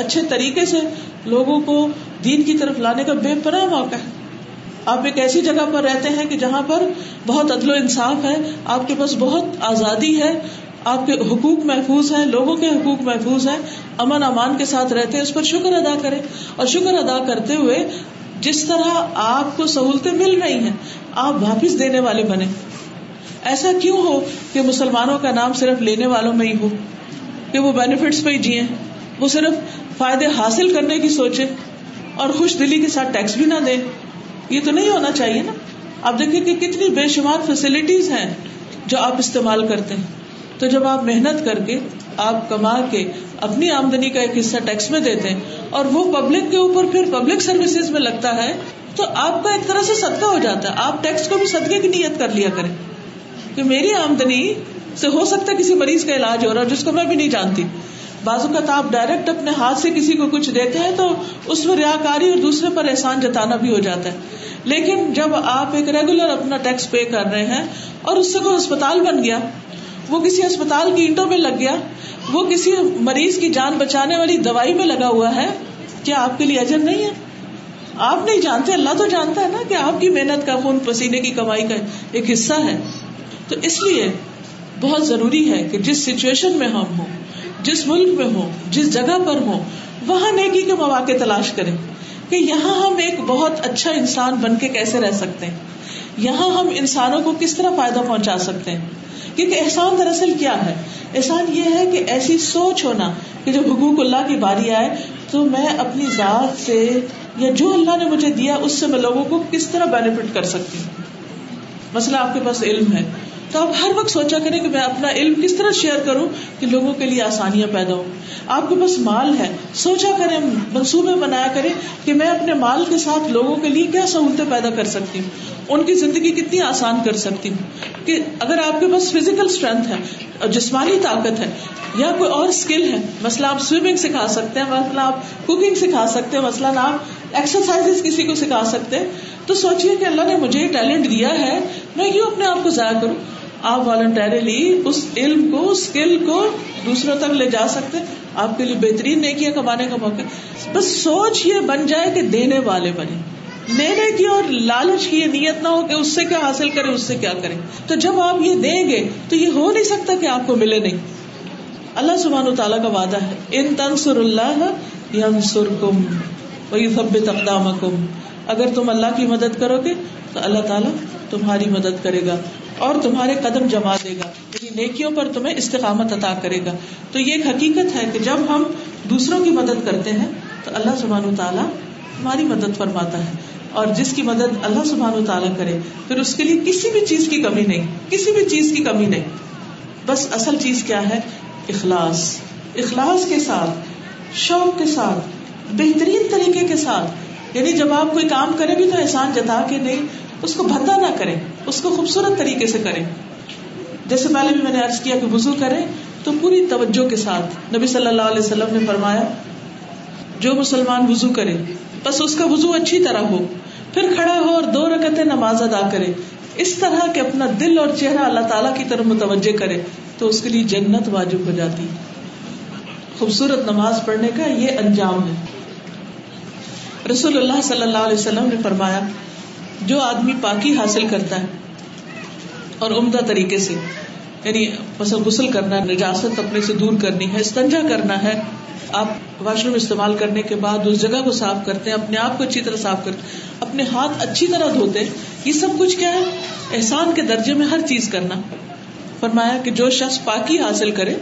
اچھے طریقے سے لوگوں کو دین کی طرف لانے کا بے پناہ موقع ہے آپ ایک ایسی جگہ پر رہتے ہیں کہ جہاں پر بہت عدل و انصاف ہے آپ کے پاس بہت آزادی ہے آپ کے حقوق محفوظ ہیں لوگوں کے حقوق محفوظ ہیں امن امان کے ساتھ رہتے ہیں اس پر شکر ادا کریں اور شکر ادا کرتے ہوئے جس طرح آپ کو سہولتیں مل رہی ہیں آپ واپس دینے والے بنے ایسا کیوں ہو کہ مسلمانوں کا نام صرف لینے والوں میں ہی ہو کہ وہ بینیفٹس پہ جیے وہ صرف فائدے حاصل کرنے کی سوچے اور خوش دلی کے ساتھ ٹیکس بھی نہ دے یہ تو نہیں ہونا چاہیے نا آپ دیکھیں کہ کتنی بے شمار فیسلٹیز ہیں جو آپ استعمال کرتے ہیں تو جب آپ محنت کر کے آپ کما کے اپنی آمدنی کا ایک حصہ ٹیکس میں دیتے ہیں اور وہ پبلک کے اوپر پھر پبلک سروسز میں لگتا ہے تو آپ کا ایک طرح سے صدقہ ہو جاتا ہے آپ ٹیکس کو بھی صدقے کی نیت کر لیا کریں کہ میری آمدنی سے ہو سکتا ہے کسی مریض کا علاج ہو رہا جس کو میں بھی نہیں جانتی بازو کا تو آپ ڈائریکٹ اپنے ہاتھ سے کسی کو کچھ دیتے ہیں تو اس میں ریا کاری اور دوسرے پر احسان جتانا بھی ہو جاتا ہے لیکن جب آپ ایک ریگولر اپنا ٹیکس پے کر رہے ہیں اور اس سے کوئی اسپتال بن گیا وہ کسی اسپتال کی اینٹوں میں لگ گیا وہ کسی مریض کی جان بچانے والی دوائی میں لگا ہوا ہے کیا آپ کے لیے اجر نہیں ہے آپ نہیں جانتے اللہ تو جانتا ہے نا کہ آپ کی محنت کا خون پسینے کی کمائی کا ایک حصہ ہے تو اس لیے بہت ضروری ہے کہ جس سچویشن میں ہم ہوں جس ملک میں ہوں جس جگہ پر ہوں وہاں نیکی کے مواقع تلاش کریں کہ یہاں ہم ایک بہت اچھا انسان بن کے کیسے رہ سکتے ہیں یہاں ہم انسانوں کو کس طرح فائدہ پہنچا سکتے ہیں کیونکہ احسان دراصل کیا ہے احسان یہ ہے کہ ایسی سوچ ہونا کہ جب حقوق اللہ کی باری آئے تو میں اپنی ذات سے یا جو اللہ نے مجھے دیا اس سے میں لوگوں کو کس طرح بینیفٹ کر سکتی ہوں مسئلہ آپ کے پاس علم ہے تو آپ ہر وقت سوچا کریں کہ میں اپنا علم کس طرح شیئر کروں کہ لوگوں کے لیے آسانیاں پیدا ہوں آپ کے پاس مال ہے سوچا کریں منصوبے بنایا کریں کہ میں اپنے مال کے ساتھ لوگوں کے لیے کیا سہولتیں پیدا کر سکتی ہوں ان کی زندگی کتنی آسان کر سکتی ہوں کہ اگر آپ کے پاس فزیکل اسٹرینتھ ہے اور جسمانی طاقت ہے یا کوئی اور اسکل ہے مسئلہ آپ سوئمنگ سکھا سکتے ہیں مسئلہ آپ کوکنگ سکھا سکتے ہیں مثلاً آپ ایکسرسائز کسی کو سکھا سکتے ہیں تو سوچیے کہ اللہ نے مجھے یہ ٹیلنٹ دیا ہے میں یوں اپنے آپ کو ضائع کروں آپ والنٹریلی اس علم کو اسکل کو دوسروں تک لے جا سکتے آپ کے لیے بہترین نیکیاں کمانے کا موقع بس سوچ یہ بن جائے کہ دینے والے بنے لینے کی کی اور لالچ یہ نیت نہ ہو کہ اس اس سے سے کیا کیا حاصل کرے کرے تو جب آپ یہ دیں گے تو یہ ہو نہیں سکتا کہ آپ کو ملے نہیں اللہ سبحان و تعالیٰ کا وعدہ ہے ان تنسر سر اللہ یہ سرکم اگر تم اللہ کی مدد کرو گے تو اللہ تعالیٰ تمہاری مدد کرے گا اور تمہارے قدم جما دے گا یعنی نیکیوں پر تمہیں استقامت عطا کرے گا تو یہ ایک حقیقت ہے کہ جب ہم دوسروں کی مدد کرتے ہیں تو اللہ سبحان و تعالیٰ ہماری مدد فرماتا ہے اور جس کی مدد اللہ سبحان و تعالیٰ کرے پھر اس کے لیے کسی بھی چیز کی کمی نہیں کسی بھی چیز کی کمی نہیں بس اصل چیز کیا ہے اخلاص اخلاص کے ساتھ شوق کے ساتھ بہترین طریقے کے ساتھ یعنی جب آپ کوئی کام کرے بھی تو احسان جتا کے نہیں اس کو بھدا نہ کریں اس کو خوبصورت طریقے سے کریں جیسے پہلے بھی میں نے عرض کیا کہ وضو کریں تو پوری توجہ کے ساتھ نبی صلی اللہ علیہ وسلم نے فرمایا جو مسلمان وضو کرے بس اس کا وضو اچھی طرح ہو پھر کھڑا ہو اور دو رکتیں نماز ادا کرے اس طرح کہ اپنا دل اور چہرہ اللہ تعالیٰ کی طرف متوجہ کرے تو اس کے لیے جنت واجب ہو جاتی خوبصورت نماز پڑھنے کا یہ انجام ہے رسول اللہ صلی اللہ علیہ وسلم نے فرمایا جو آدمی پاکی حاصل کرتا ہے اور عمدہ طریقے سے یعنی فصل غسل کرنا نجاست اپنے سے دور کرنی ہے استنجا کرنا ہے آپ واش روم استعمال کرنے کے بعد اس جگہ کو صاف کرتے ہیں اپنے آپ کو اچھی طرح صاف کرتے ہیں اپنے ہاتھ اچھی طرح دھوتے یہ سب کچھ کیا ہے احسان کے درجے میں ہر چیز کرنا فرمایا کہ جو شخص پاکی حاصل کرے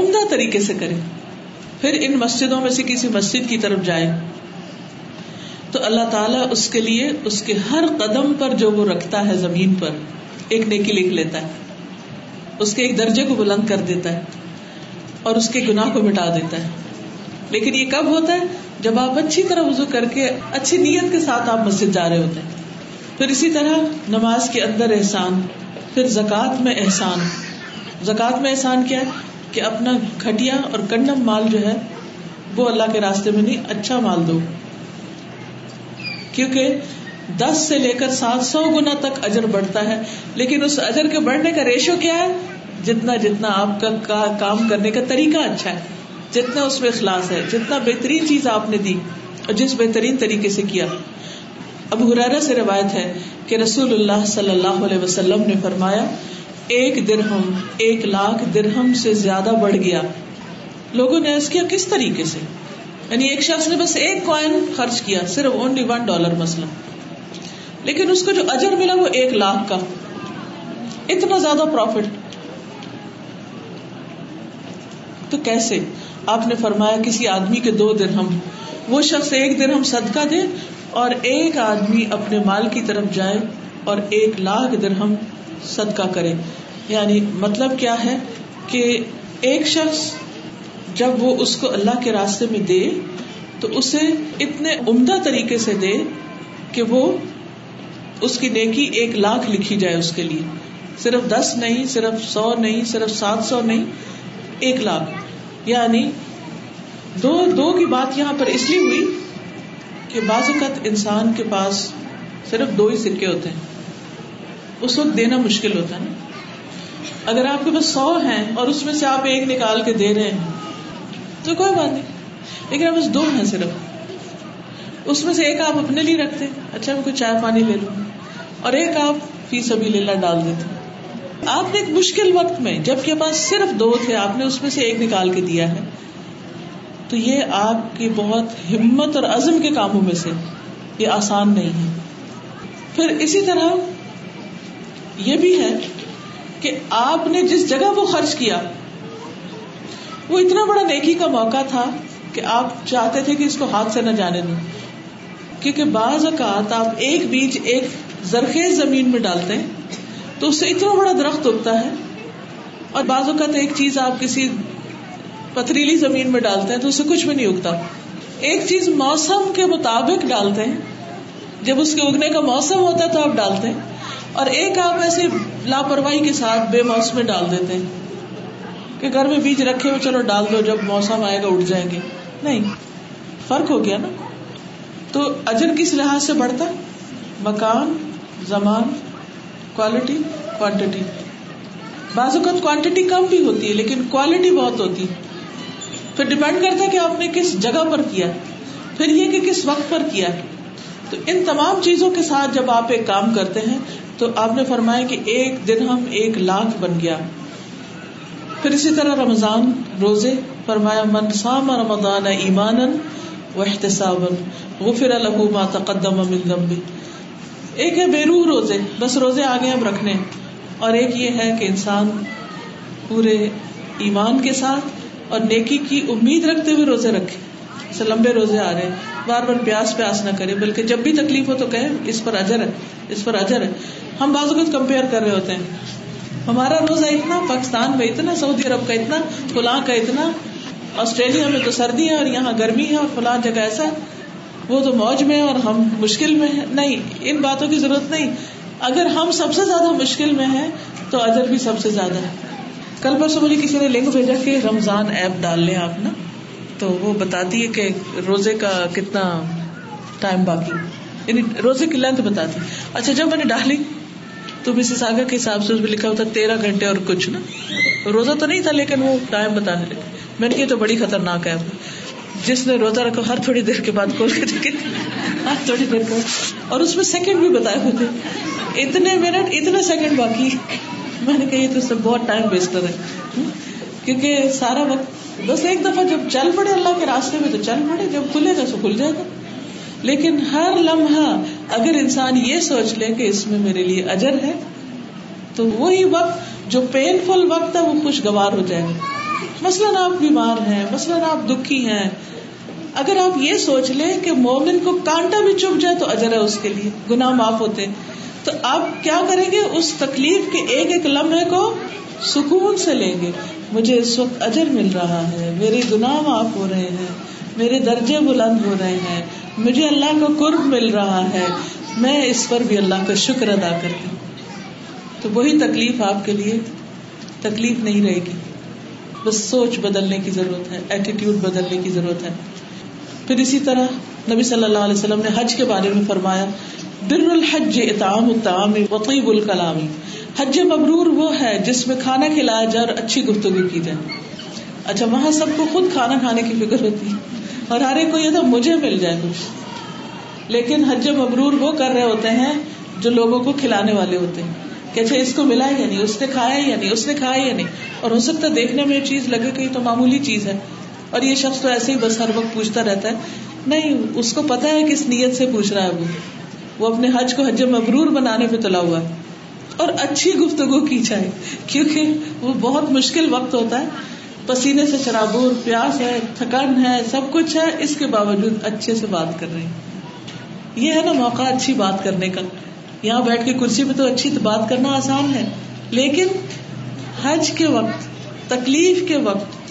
عمدہ طریقے سے کرے پھر ان مسجدوں میں سے کسی مسجد کی طرف جائے تو اللہ تعالیٰ اس کے لیے اس کے ہر قدم پر جو وہ رکھتا ہے زمین پر ایک نیکی لکھ لیتا ہے اس کے ایک درجے کو بلند کر دیتا ہے اور اس کے گناہ کو مٹا دیتا ہے لیکن یہ کب ہوتا ہے جب آپ اچھی طرح وزو کر کے اچھی نیت کے ساتھ آپ مسجد جا رہے ہوتے ہیں پھر اسی طرح نماز کے اندر احسان پھر زکوٰۃ میں احسان زکوٰۃ میں احسان کیا ہے کہ اپنا گٹیا اور کنڈم مال جو ہے وہ اللہ کے راستے میں نہیں اچھا مال دو کیونکہ دس سے لے کر سات سو گنا تک اجر بڑھتا ہے لیکن اس اجر کے بڑھنے کا ریشو کیا ہے جتنا جتنا آپ کا کام کرنے کا طریقہ اچھا ہے جتنا اس میں اخلاص ہے جتنا بہترین چیز آپ نے دی اور جس بہترین طریقے سے کیا اب حرارا سے روایت ہے کہ رسول اللہ صلی اللہ علیہ وسلم نے فرمایا ایک درہم ایک لاکھ درہم سے زیادہ بڑھ گیا لوگوں نے ایسا کیا کس طریقے سے یعنی ایک شخص نے بس ایک کوائن خرچ کیا صرف اونلی ون ڈالر لیکن اس کو جو اجر ملا وہ ایک لاکھ کا اتنا زیادہ پروفٹ تو کیسے آپ نے فرمایا کسی آدمی کے دو دن ہم وہ شخص ایک دن ہم صدقہ دے اور ایک آدمی اپنے مال کی طرف جائے اور ایک لاکھ درہم ہم صدقہ کرے یعنی مطلب کیا ہے کہ ایک شخص جب وہ اس کو اللہ کے راستے میں دے تو اسے اتنے عمدہ طریقے سے دے کہ وہ اس کی نیکی ایک لاکھ لکھی جائے اس کے لیے صرف دس نہیں صرف سو نہیں صرف سات سو نہیں ایک لاکھ یعنی دو دو کی بات یہاں پر اس لیے ہوئی کہ بعض اوقات انسان کے پاس صرف دو ہی سکے ہوتے ہیں اس وقت دینا مشکل ہوتا ہے نا اگر آپ کے پاس سو ہیں اور اس میں سے آپ ایک نکال کے دے رہے ہیں تو کوئی بات نہیں لیکن اب اس دو ہیں صرف اس میں سے ایک آپ اپنے لیے رکھتے اچھا میں کوئی چائے پانی لے لوں اور ایک آپ فی سبھی لیلا ڈال دیتے آپ نے ایک مشکل وقت میں جب کے پاس صرف دو تھے آپ نے اس میں سے ایک نکال کے دیا ہے تو یہ آپ کی بہت ہمت اور عزم کے کاموں میں سے یہ آسان نہیں ہے پھر اسی طرح یہ بھی ہے کہ آپ نے جس جگہ وہ خرچ کیا وہ اتنا بڑا نیکی کا موقع تھا کہ آپ چاہتے تھے کہ اس کو ہاتھ سے نہ جانے دیں کیونکہ بعض اوقات آپ ایک بیج ایک زرخیز زمین میں ڈالتے ہیں تو اس سے اتنا بڑا درخت اگتا ہے اور بعض اوقات ایک چیز آپ کسی پتھریلی زمین میں ڈالتے ہیں تو اس سے کچھ بھی نہیں اگتا ایک چیز موسم کے مطابق ڈالتے ہیں جب اس کے اگنے کا موسم ہوتا ہے تو آپ ڈالتے ہیں اور ایک آپ ایسے لاپرواہی کے ساتھ بے موسم میں ڈال دیتے ہیں کہ گھر میں بیج رکھے ہو چلو ڈال دو جب موسم آئے گا اٹھ جائیں گے نہیں فرق ہو گیا نا تو اجر کس لحاظ سے بڑھتا مکان زمان کوالٹی کوانٹٹی بعض اوقات کوانٹٹی کم بھی ہوتی ہے لیکن کوالٹی بہت ہوتی ہے پھر ڈپینڈ کرتا ہے کہ آپ نے کس جگہ پر کیا پھر یہ کہ کس وقت پر کیا تو ان تمام چیزوں کے ساتھ جب آپ ایک کام کرتے ہیں تو آپ نے فرمایا کہ ایک دن ہم ایک لاکھ بن گیا پھر اسی طرح رمضان روزے فرمایا من سام رمضان ایمان صابن غفر پھر ما تقدم من بھی ایک ہے بیرو روزے بس روزے آگے ہم رکھنے اور ایک یہ ہے کہ انسان پورے ایمان کے ساتھ اور نیکی کی امید رکھتے ہوئے روزے رکھے سے لمبے روزے آ رہے بار بار پیاس پیاس نہ کرے بلکہ جب بھی تکلیف ہو تو کہیں اس پر اجر ہے اس پر اجر ہے ہم بازو کے کمپیئر کر رہے ہوتے ہیں ہمارا روزہ اتنا پاکستان میں اتنا سعودی عرب کا اتنا فلاں کا اتنا آسٹریلیا میں تو سردی ہے اور یہاں گرمی ہے اور فلاں جگہ ایسا وہ تو موج میں اور ہم مشکل میں ہیں نہیں ان باتوں کی ضرورت نہیں اگر ہم سب سے زیادہ مشکل میں ہیں تو ادر بھی سب سے زیادہ ہے کل پرسوں مجھے کسی نے لنک بھیجا کہ رمضان ایپ ڈال لیں آپ نا تو وہ بتاتی ہے کہ روزے کا کتنا ٹائم باقی یعنی روزے کی لینتھ بتاتی اچھا جب میں نے ڈالی تو ساگر کے حساب سے لکھا ہوتا تیرہ گھنٹے اور کچھ نا روزہ تو نہیں تھا لیکن وہ ٹائم بتا لگے میں نے کہا بڑی خطرناک ہے جس نے روزہ رکھا ہر تھوڑی دیر کے بعد کھول کے ہر تھوڑی دیر کے اور اس میں سیکنڈ بھی بتایا تھے اتنے منٹ اتنے سیکنڈ باقی میں نے کہا یہ تو اس بہت ٹائم ویسٹ رہے کیونکہ سارا وقت بس ایک دفعہ جب چل پڑے اللہ کے راستے میں تو چل پڑے جب کھلے گا تو کھل جائے گا لیکن ہر لمحہ اگر انسان یہ سوچ لے کہ اس میں میرے لیے اجر ہے تو وہی وقت جو پین فل وقت ہے وہ خوشگوار ہو جائے گا مثلاً آپ بیمار ہیں مثلاً آپ دکھی ہیں اگر آپ یہ سوچ لیں کہ مومن کو کانٹا بھی چپ جائے تو اجر ہے اس کے لیے گنا معاف ہوتے ہیں تو آپ کیا کریں گے اس تکلیف کے ایک ایک لمحے کو سکون سے لیں گے مجھے اس وقت اجر مل رہا ہے میرے گناہ معاف ہو رہے ہیں میرے درجے بلند ہو رہے ہیں مجھے اللہ کا قرب مل رہا ہے میں اس پر بھی اللہ کا شکر ادا کرتی ہوں تو وہی تکلیف آپ کے لیے تکلیف نہیں رہے گی بس سوچ بدلنے کی ضرورت ہے ایٹیٹیوڈ بدلنے کی ضرورت ہے پھر اسی طرح نبی صلی اللہ علیہ وسلم نے حج کے بارے میں فرمایا بر الحج اتام تام وقیب الکلام حج مبرور وہ ہے جس میں کھانا کھلایا جائے اور اچھی گفتگو کی جائے اچھا وہاں سب کو خود کھانا کھانے کی فکر ہوتی ہے اور ہر ایک کو یہ تھا مجھے مل جائے کچھ لیکن حج مبرور وہ کر رہے ہوتے ہیں جو لوگوں کو کھلانے والے ہوتے ہیں کہ اچھا اس کو ملا یا نہیں اس نے کھایا یا نہیں اس نے کھایا یا نہیں اور ہو سکتا ہے دیکھنے میں یہ چیز لگے کہ تو معمولی چیز ہے اور یہ شخص تو ایسے ہی بس ہر وقت پوچھتا رہتا ہے نہیں اس کو پتا ہے کس نیت سے پوچھ رہا ہے وہ وہ اپنے حج کو حج مبرور بنانے پہ تلا ہوا ہے اور اچھی گفتگو کی جائے کیونکہ وہ بہت مشکل وقت ہوتا ہے پسینے سے شرابور پیاس ہے تھکن ہے سب کچھ ہے اس کے باوجود اچھے سے بات کر رہے ہیں یہ ہے نا موقع اچھی بات کرنے کا یہاں بیٹھ کے کرسی میں تو اچھی بات کرنا آسان ہے لیکن حج کے وقت تکلیف کے وقت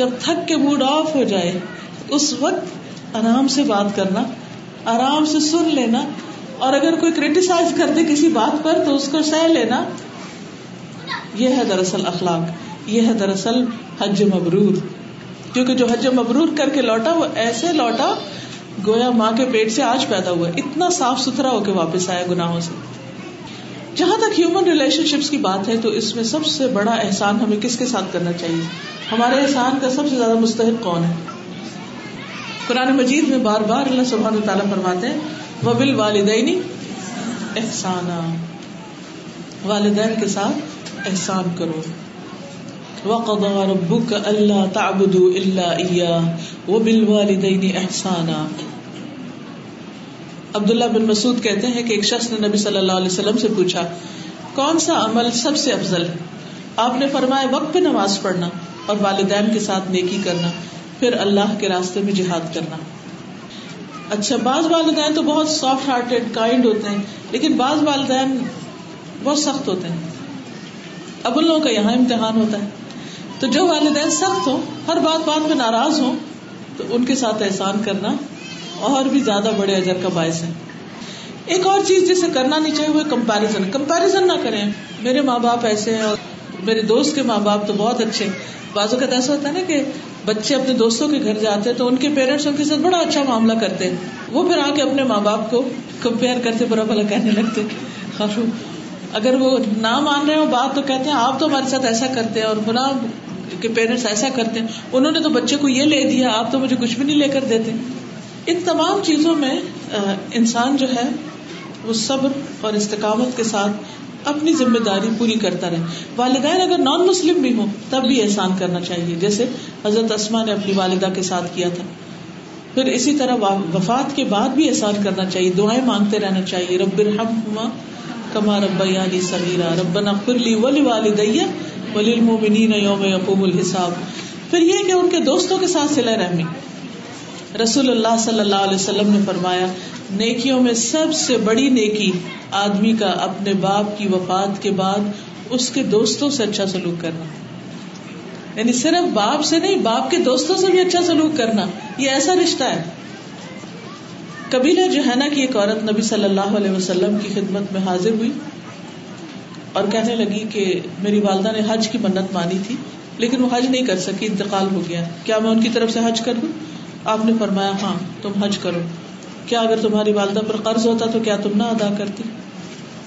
جب تھک کے موڈ آف ہو جائے اس وقت آرام سے بات کرنا آرام سے سن لینا اور اگر کوئی کریٹیسائز کر دے کسی بات پر تو اس کو سہ لینا یہ ہے دراصل اخلاق یہ ہے دراصل حج مبرور کیونکہ جو حج مبرور کر کے لوٹا وہ ایسے لوٹا گویا ماں کے پیٹ سے آج پیدا ہوا اتنا صاف ستھرا ہو کے واپس آیا گناہوں سے جہاں تک ہیومن ریلیشن شپس کی بات ہے تو اس میں سب سے بڑا احسان ہمیں کس کے ساتھ کرنا چاہیے ہمارے احسان کا سب سے زیادہ مستحق کون ہے قرآن مجید میں بار بار اللہ صبح فرماتے ہیں وبل والدینی احسانہ والدین کے ساتھ احسان کرو ربك الا تعبدوا الا اياه وبالوالدين احسانا عبداللہ بن مسعود کہتے ہیں کہ ایک شخص نے نبی صلی اللہ علیہ وسلم سے پوچھا کون سا عمل سب سے افضل ہے آپ نے فرمایا وقت پہ نماز پڑھنا اور والدین کے ساتھ نیکی کرنا پھر اللہ کے راستے میں جہاد کرنا اچھا بعض والدین تو بہت سافٹ ہارٹیڈ کائنڈ ہوتے ہیں لیکن بعض والدین بہت سخت ہوتے ہیں اب ان لوگوں کا یہاں امتحان ہوتا ہے تو جو والدین سخت ہوں ہر بات بات میں ناراض ہوں تو ان کے ساتھ احسان کرنا اور بھی زیادہ بڑے اجر کا باعث ہے ایک اور چیز جسے کرنا نہیں چاہیے وہ کمپیرزن کمپیرزن نہ کریں میرے ماں باپ ایسے ہیں اور میرے دوست کے ماں باپ تو بہت اچھے ہیں بازو کا ایسا ہوتا ہے نا کہ بچے اپنے دوستوں کے گھر جاتے ہیں تو ان کے پیرنٹس ان کے ساتھ بڑا اچھا معاملہ کرتے ہیں وہ پھر آ کے اپنے ماں باپ کو کمپیئر کرتے برا بھلا کہنے لگتے اگر وہ نہ مان رہے ہو بات تو کہتے ہیں آپ تو ہمارے ساتھ ایسا کرتے ہیں اور بنا کیونکہ پیرنٹس ایسا کرتے ہیں انہوں نے تو بچے کو یہ لے دیا آپ تو مجھے کچھ بھی نہیں لے کر دیتے ان تمام چیزوں میں انسان جو ہے وہ صبر اور استقامت کے ساتھ اپنی ذمہ داری پوری کرتا رہے والدین اگر نان مسلم بھی ہوں تب بھی احسان کرنا چاہیے جیسے حضرت اسما نے اپنی والدہ کے ساتھ کیا تھا پھر اسی طرح وفات کے بعد بھی احسان کرنا چاہیے دعائیں مانگتے رہنا چاہیے رب حما کما رب ربنا رب لی ولی والدیا پھر یہ کہ ان کے کے دوستوں ساتھ رحمی رسول اللہ اللہ صلی علیہ وسلم نے فرمایا نیکیوں میں سب سے بڑی نیکی آدمی کا اپنے باپ کی وفات کے بعد اس کے دوستوں سے اچھا سلوک کرنا یعنی صرف باپ سے نہیں باپ کے دوستوں سے بھی اچھا سلوک کرنا یہ ایسا رشتہ ہے کبیلا جو ہے نا کہ ایک عورت نبی صلی اللہ علیہ وسلم کی خدمت میں حاضر ہوئی اور کہنے لگی کہ میری والدہ نے حج کی منت مانی تھی لیکن وہ حج نہیں کر سکی انتقال ہو گیا کیا میں ان کی طرف سے حج کر دوں آپ نے فرمایا ہاں تم حج کرو کیا اگر تمہاری والدہ پر قرض ہوتا تو کیا تم نہ ادا کرتی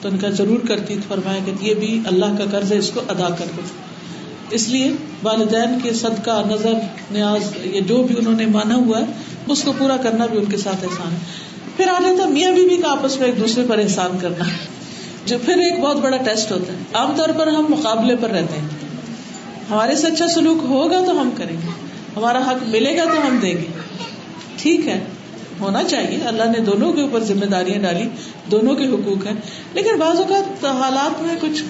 تو ان کا ضرور کرتی تو فرمایا کہ یہ بھی اللہ کا قرض ہے اس کو ادا کر دو اس لیے والدین کے صدقہ نظر نیاز یہ جو بھی انہوں نے مانا ہوا ہے اس کو پورا کرنا بھی ان کے ساتھ احسان ہے پھر آ جاتا میاں بھی آپس میں ایک دوسرے پر احسان کرنا ہے جو پھر ایک بہت بڑا ٹیسٹ ہوتا ہے عام طور پر ہم مقابلے پر رہتے ہیں ہمارے سے اچھا سلوک ہوگا تو ہم کریں گے ہمارا حق ملے گا تو ہم دیں گے ٹھیک ہے ہونا چاہیے اللہ نے دونوں کے اوپر ذمہ داریاں ڈالی دونوں کے حقوق ہیں لیکن بعض اوقات حالات میں کچھ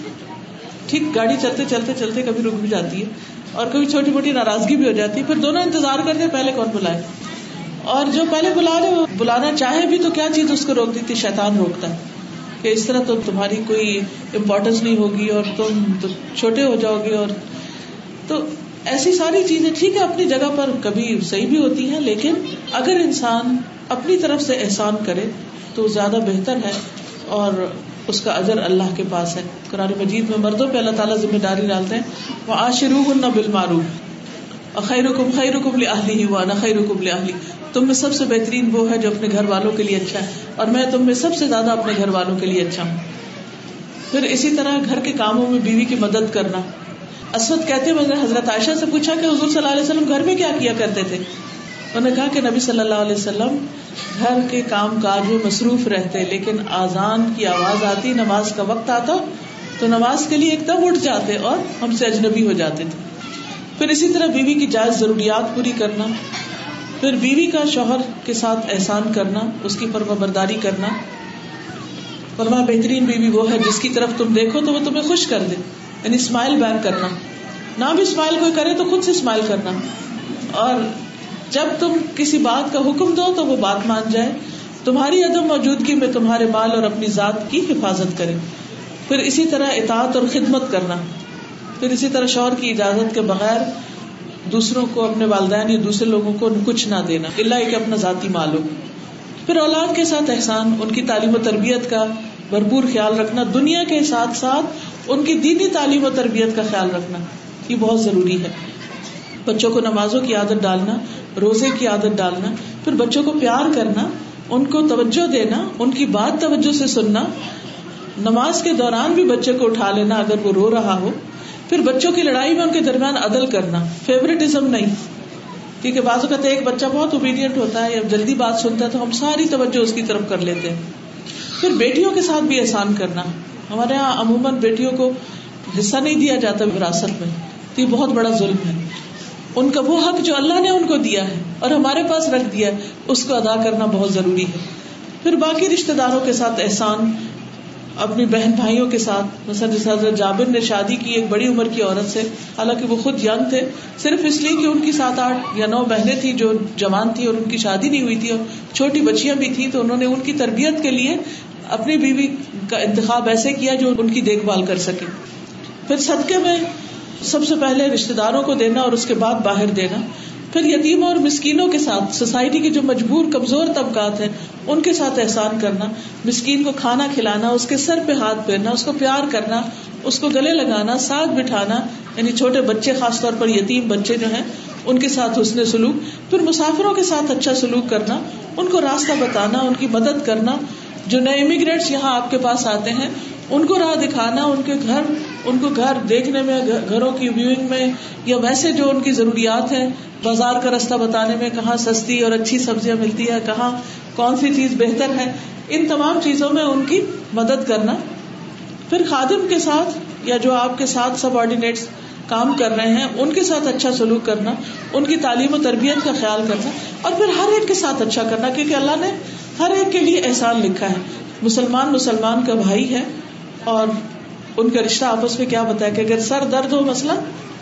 ٹھیک گاڑی چلتے چلتے چلتے کبھی رک بھی جاتی ہے اور کبھی چھوٹی موٹی ناراضگی بھی ہو جاتی ہے پھر دونوں انتظار کرتے پہلے کون بلائے اور جو پہلے بلا رہے وہ بلانا چاہے بھی تو کیا چیز اس کو روک دیتی شیطان روکتا ہے کہ اس طرح تو تمہاری کوئی امپورٹینس نہیں ہوگی اور تم تو چھوٹے ہو جاؤ گے اور تو ایسی ساری چیزیں ٹھیک ہے اپنی جگہ پر کبھی صحیح بھی ہوتی ہیں لیکن اگر انسان اپنی طرف سے احسان کرے تو زیادہ بہتر ہے اور اس کا اجر اللہ کے پاس ہے قرآن مجید میں مردوں پہ اللہ تعالیٰ ذمہ داری ڈالتے ہیں وہ آشرو نہ بل اور خیر حکم لے آہلی تم میں سب سے بہترین وہ ہے جو اپنے گھر والوں کے لیے اچھا ہے اور میں تم میں سب سے زیادہ اپنے گھر والوں کے لیے اچھا ہوں پھر اسی طرح گھر کے کاموں میں بیوی کی مدد کرنا اسود کہتے حضرت عائشہ سے پوچھا کہ حضور صلی اللہ علیہ وسلم گھر میں کیا کیا کرتے تھے انہوں نے کہا کہ نبی صلی اللہ علیہ وسلم گھر کے کام کاج میں مصروف رہتے لیکن آزان کی آواز آتی نماز کا وقت آتا تو نماز کے لیے ایک دم اٹھ جاتے اور ہم سے اجنبی ہو جاتے تھے پھر اسی طرح بیوی کی جائز ضروریات پوری کرنا پھر بیوی کا شوہر کے ساتھ احسان کرنا اس کی فرما برداری کرنا فرما بہترین بیوی وہ ہے جس کی طرف تم دیکھو تو وہ تمہیں خوش کر دے یعنی اسمائل بیک کرنا نہ بھی اسمائل کوئی کرے تو خود سے اسمائل کرنا اور جب تم کسی بات کا حکم دو تو وہ بات مان جائے تمہاری عدم موجودگی میں تمہارے مال اور اپنی ذات کی حفاظت کرے پھر اسی طرح اطاعت اور خدمت کرنا پھر اسی طرح شوہر کی اجازت کے بغیر دوسروں کو اپنے والدین یا دوسرے لوگوں کو کچھ نہ دینا اللہ ایک اپنا ذاتی معلوم پھر اولاد کے ساتھ احسان ان کی تعلیم و تربیت کا بھرپور خیال رکھنا دنیا کے ساتھ ساتھ ان کی دینی تعلیم و تربیت کا خیال رکھنا یہ بہت ضروری ہے بچوں کو نمازوں کی عادت ڈالنا روزے کی عادت ڈالنا پھر بچوں کو پیار کرنا ان کو توجہ دینا ان کی بات توجہ سے سننا نماز کے دوران بھی بچے کو اٹھا لینا اگر وہ رو رہا ہو پھر بچوں کی لڑائی میں ان کے درمیان عدل کرنا فیوریٹزم نہیں کیونکہ ایک بچہ بہت اوبیڈینٹ ہوتا ہے ہے جلدی بات سنتا تو ہم ساری توجہ اس کی طرف کر لیتے ہیں پھر بیٹیوں کے ساتھ بھی احسان کرنا ہمارے یہاں عموماً بیٹیوں کو حصہ نہیں دیا جاتا وراثت میں تو یہ بہت بڑا ظلم ہے ان کا وہ حق جو اللہ نے ان کو دیا ہے اور ہمارے پاس رکھ دیا ہے اس کو ادا کرنا بہت ضروری ہے پھر باقی رشتے داروں کے ساتھ احسان اپنی بہن بھائیوں کے ساتھ حضرت جابر نے شادی کی ایک بڑی عمر کی عورت سے حالانکہ وہ خود یگ تھے صرف اس لیے کہ ان کی سات آٹھ یا نو بہنیں تھیں جو جوان تھی اور ان کی شادی نہیں ہوئی تھی اور چھوٹی بچیاں بھی تھیں تو انہوں نے ان کی تربیت کے لیے اپنی بیوی کا انتخاب ایسے کیا جو ان کی دیکھ بھال کر سکے پھر صدقے میں سب سے پہلے رشتے داروں کو دینا اور اس کے بعد باہر دینا پھر یتیموں اور مسکینوں کے ساتھ سوسائٹی کے جو مجبور کمزور طبقات ہیں ان کے ساتھ احسان کرنا مسکین کو کھانا کھلانا اس کے سر پہ ہاتھ پھیرنا اس کو پیار کرنا اس کو گلے لگانا ساتھ بٹھانا یعنی چھوٹے بچے خاص طور پر یتیم بچے جو ہیں ان کے ساتھ حسن سلوک پھر مسافروں کے ساتھ اچھا سلوک کرنا ان کو راستہ بتانا ان کی مدد کرنا جو نئے امیگریٹس یہاں آپ کے پاس آتے ہیں ان کو راہ دکھانا ان کے گھر ان کو گھر دیکھنے میں گھروں کی ویونگ میں یا ویسے جو ان کی ضروریات ہیں بازار کا رستہ بتانے میں کہاں سستی اور اچھی سبزیاں ملتی ہے کہاں کون سی چیز بہتر ہے ان تمام چیزوں میں ان کی مدد کرنا پھر خادم کے ساتھ یا جو آپ کے ساتھ سب آرڈینیٹس کام کر رہے ہیں ان کے ساتھ اچھا سلوک کرنا ان کی تعلیم و تربیت کا خیال کرنا اور پھر ہر ایک کے ساتھ اچھا کرنا کیونکہ اللہ نے ہر ایک کے لیے احسان لکھا ہے مسلمان مسلمان کا بھائی ہے اور ان کا رشتہ آپس میں کیا بتایا کہ اگر سر درد ہو مسئلہ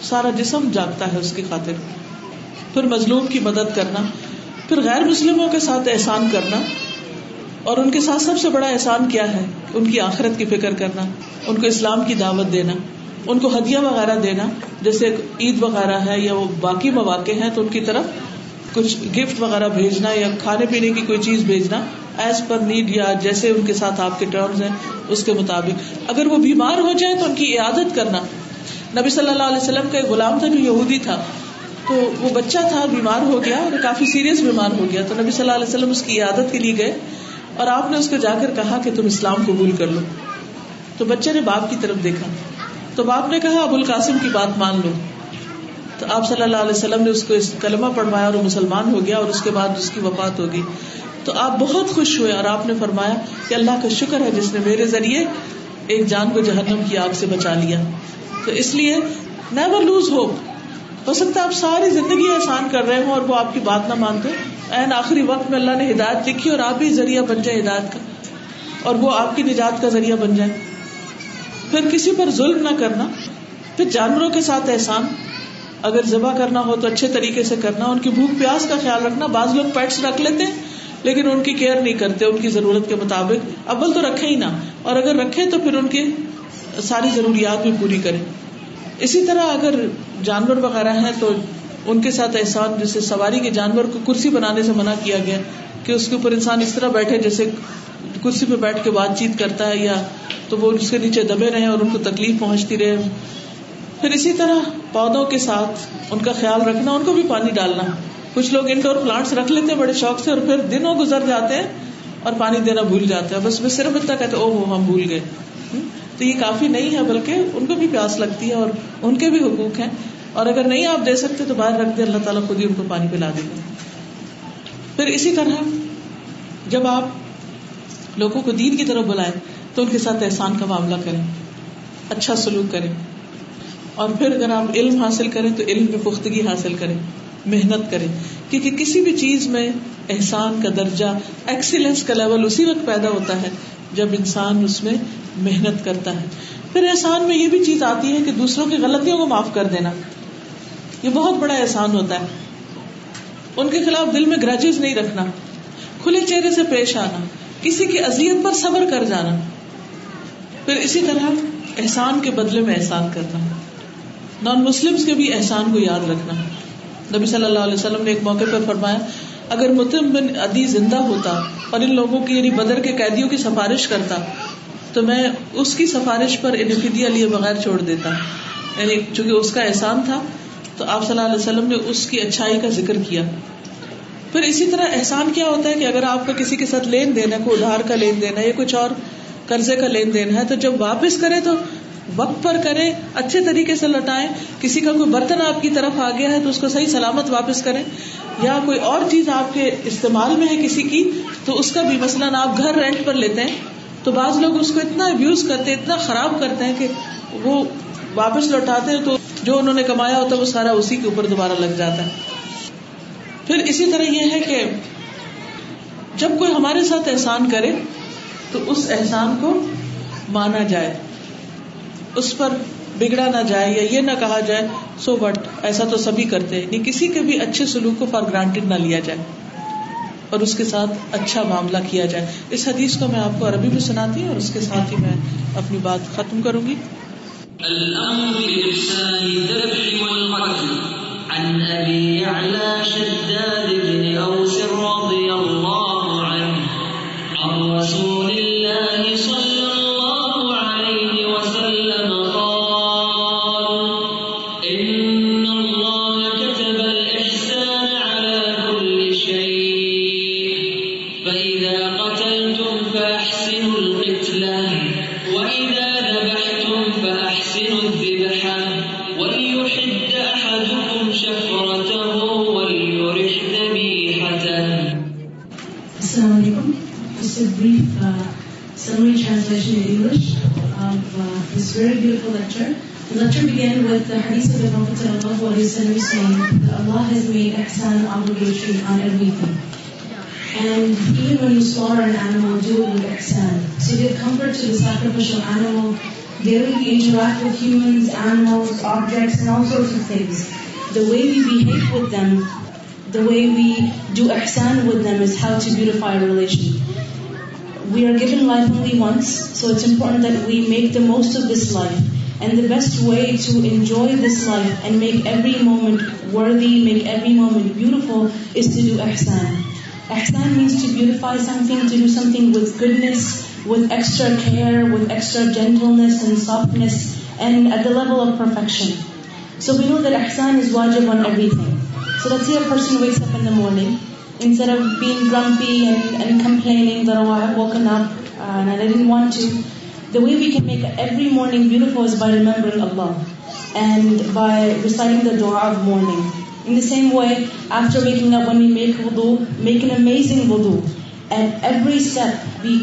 سارا جسم جاگتا ہے اس کی خاطر پھر مظلوم کی مدد کرنا پھر غیر مسلموں کے ساتھ احسان کرنا اور ان کے ساتھ سب سے بڑا احسان کیا ہے ان کی آخرت کی فکر کرنا ان کو اسلام کی دعوت دینا ان کو ہدیہ وغیرہ دینا جیسے عید وغیرہ ہے یا وہ باقی مواقع ہیں تو ان کی طرف کچھ گفٹ وغیرہ بھیجنا یا کھانے پینے کی کوئی چیز بھیجنا ایز پر نیڈ یا جیسے ان کے ساتھ آپ کے ٹرمز ہیں اس کے مطابق اگر وہ بیمار ہو جائے تو ان کی عیادت کرنا نبی صلی اللہ علیہ وسلم کا غلام تھا جو یہودی تھا تو وہ بچہ تھا بیمار ہو گیا اور کافی سیریس بیمار ہو گیا تو نبی صلی اللہ علیہ وسلم اس کی عیادت کے لیے گئے اور آپ نے اس کو جا کر کہا کہ تم اسلام قبول کر لو تو بچے نے باپ کی طرف دیکھا تو باپ نے کہا ابو القاسم کی بات مان لو آپ صلی اللہ علیہ وسلم نے اس کو کلمہ پڑھوایا اور وہ مسلمان ہو گیا اور اس کے بعد اس کی وفات ہوگی تو آپ بہت خوش ہوئے اور آپ نے فرمایا کہ اللہ کا شکر ہے جس نے میرے ذریعے ایک جان کو جہنم کی آگ سے بچا لیا تو اس لیے نیور لوز ہوپ ہو سکتا ہے آپ ساری زندگی احسان کر رہے ہوں اور وہ آپ کی بات نہ مانتے این آخری وقت میں اللہ نے ہدایت لکھی اور آپ بھی ذریعہ بن جائیں ہدایت کا اور وہ آپ کی نجات کا ذریعہ بن جائے پھر کسی پر ظلم نہ کرنا پھر جانوروں کے ساتھ احسان اگر ذبح کرنا ہو تو اچھے طریقے سے کرنا ان کی بھوک پیاس کا خیال رکھنا بعض لوگ پیٹس رکھ لیتے لیکن ان کی کیئر نہیں کرتے ان کی ضرورت کے مطابق ابل تو رکھے ہی نہ اور اگر رکھے تو پھر ان کی ساری ضروریات بھی پوری کرے اسی طرح اگر جانور وغیرہ ہیں تو ان کے ساتھ احسان جیسے سواری کے جانور کو کرسی بنانے سے منع کیا گیا کہ اس کے اوپر انسان اس طرح بیٹھے جیسے کرسی پہ بیٹھ کے بات چیت کرتا ہے یا تو وہ اس کے نیچے دبے رہے اور ان کو تکلیف پہنچتی رہے پھر اسی طرح پودوں کے ساتھ ان کا خیال رکھنا ان کو بھی پانی ڈالنا کچھ لوگ انڈور پلانٹس رکھ لیتے ہیں بڑے شوق سے اور پھر دنوں گزر جاتے ہیں اور پانی دینا بھول جاتا ہے بس میں صرف اتنا کہتے او ہو ہم بھول گئے تو یہ کافی نہیں ہے بلکہ ان کو بھی پیاس لگتی ہے اور ان کے بھی حقوق ہیں اور اگر نہیں آپ دے سکتے تو باہر رکھ دیں اللہ تعالیٰ خود ہی ان کو پانی پلا دیں گے پھر اسی طرح جب آپ لوگوں کو دین کی طرف بلائیں تو ان کے ساتھ احسان کا معاملہ کریں اچھا سلوک کریں اور پھر اگر آپ علم حاصل کریں تو علم میں پختگی حاصل کریں محنت کریں کیونکہ کسی بھی چیز میں احسان کا درجہ ایکسیلنس کا لیول اسی وقت پیدا ہوتا ہے جب انسان اس میں محنت کرتا ہے پھر احسان میں یہ بھی چیز آتی ہے کہ دوسروں کی غلطیوں کو معاف کر دینا یہ بہت بڑا احسان ہوتا ہے ان کے خلاف دل میں گرجز نہیں رکھنا کھلے چہرے سے پیش آنا کسی کی اذیت پر صبر کر جانا پھر اسی طرح احسان کے بدلے میں احسان کرنا نان مسلم کے بھی احسان کو یاد رکھنا نبی صلی اللہ علیہ وسلم نے ایک موقع پر فرمایا اگر متم بن ادی زندہ ہوتا اور ان لوگوں کی یعنی بدر کے قیدیوں کی سفارش کرتا تو میں اس کی سفارش پر انقید لیے بغیر چھوڑ دیتا یعنی چونکہ اس کا احسان تھا تو آپ صلی اللہ علیہ وسلم نے اس کی اچھائی کا ذکر کیا پھر اسی طرح احسان کیا ہوتا ہے کہ اگر آپ کا کسی کے ساتھ لین دین ہے کوئی ادھار کا لین دین ہے یا کچھ اور قرضے کا لین دین ہے تو جب واپس کرے تو وقت پر کریں اچھے طریقے سے لوٹائیں کسی کا کوئی برتن آپ کی طرف آ گیا ہے تو اس کو صحیح سلامت واپس کریں یا کوئی اور چیز آپ کے استعمال میں ہے کسی کی تو اس کا بھی مثلاً آپ گھر رینٹ پر لیتے ہیں تو بعض لوگ اس کو اتنا ابیوز کرتے ہیں اتنا خراب کرتے ہیں کہ وہ واپس لوٹاتے ہیں تو جو انہوں نے کمایا ہوتا ہے وہ سارا اسی کے اوپر دوبارہ لگ جاتا ہے پھر اسی طرح یہ ہے کہ جب کوئی ہمارے ساتھ احسان کرے تو اس احسان کو مانا جائے اس پر بگڑا نہ جائے یا یہ نہ کہا جائے سو بٹ ایسا تو سبھی ہی کرتے ہیں یعنی کسی کے بھی اچھے سلوک کو فار گرانٹیڈ نہ لیا جائے اور اس کے ساتھ اچھا معاملہ کیا جائے اس حدیث کو میں آپ کو عربی میں سناتی ہوں اور اس کے ساتھ ہی میں اپنی بات ختم کروں گی
صلی اللہ علیہ وسلم saying that Allah has made ihsan obligation on everything. And even when you slaughter an animal, do it with ihsan. To give comfort to the sacrificial animal, daily interact with humans, animals, objects, and all sorts of things. The way we behave with them, the way we do ihsan with them is how to beautify a relation. We are given life only once, so it's important that we make the most of this life. And the best way to enjoy this life and make every moment worthy, make every moment beautiful, is to do ihsan. Ihsan means to beautify something, to do something with goodness, with extra care, with extra gentleness and softness, and at the level of perfection. So we know that ihsan is wajib on everything. So let's say a person wakes up in the morning, instead of being grumpy and complaining that, oh, I've woken up uh, and I didn't want to, we make every morning uniforms by same way after making make every step be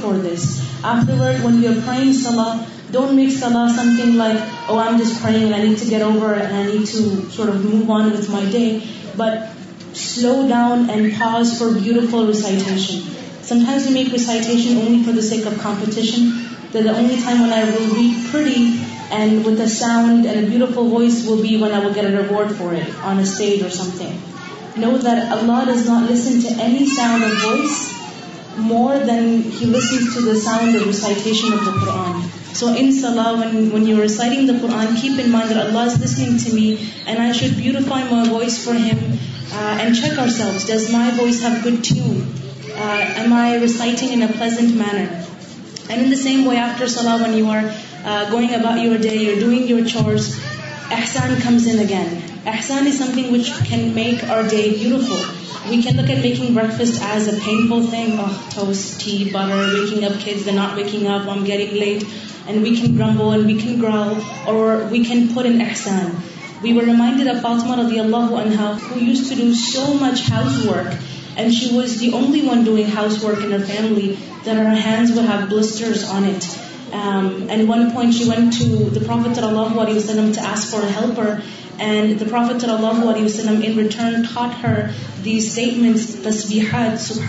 for this after slow down and pause for beautiful recitation. Sometimes we make recitation only for the sake of competition. That the only time when I will read pretty and with a sound and a beautiful voice will be when I will get a reward for it on a stage or something. Know that Allah does not listen to any sound of voice more than He listens to the sound of recitation of the Qur'an. So in salah, when you're reciting the Qur'an, keep in mind that Allah is listening to me and I should beautify my voice for Him uh, and check ourselves. Does my voice have good tune? Uh, am I reciting in a pleasant manner? And in the same way, after salah, when you are uh, going about your day, you're doing your chores, ihsan comes in again. Ihsan is something which can make our day beautiful. We can look at making breakfast as a painful thing. Oh, toast, tea, butter, waking up kids, they're not waking up, I'm getting late. And we can grumble and we can growl, or we can put in ihsan. Use to do so much house work she was the only house ورکلیو بسٹرز as for lead so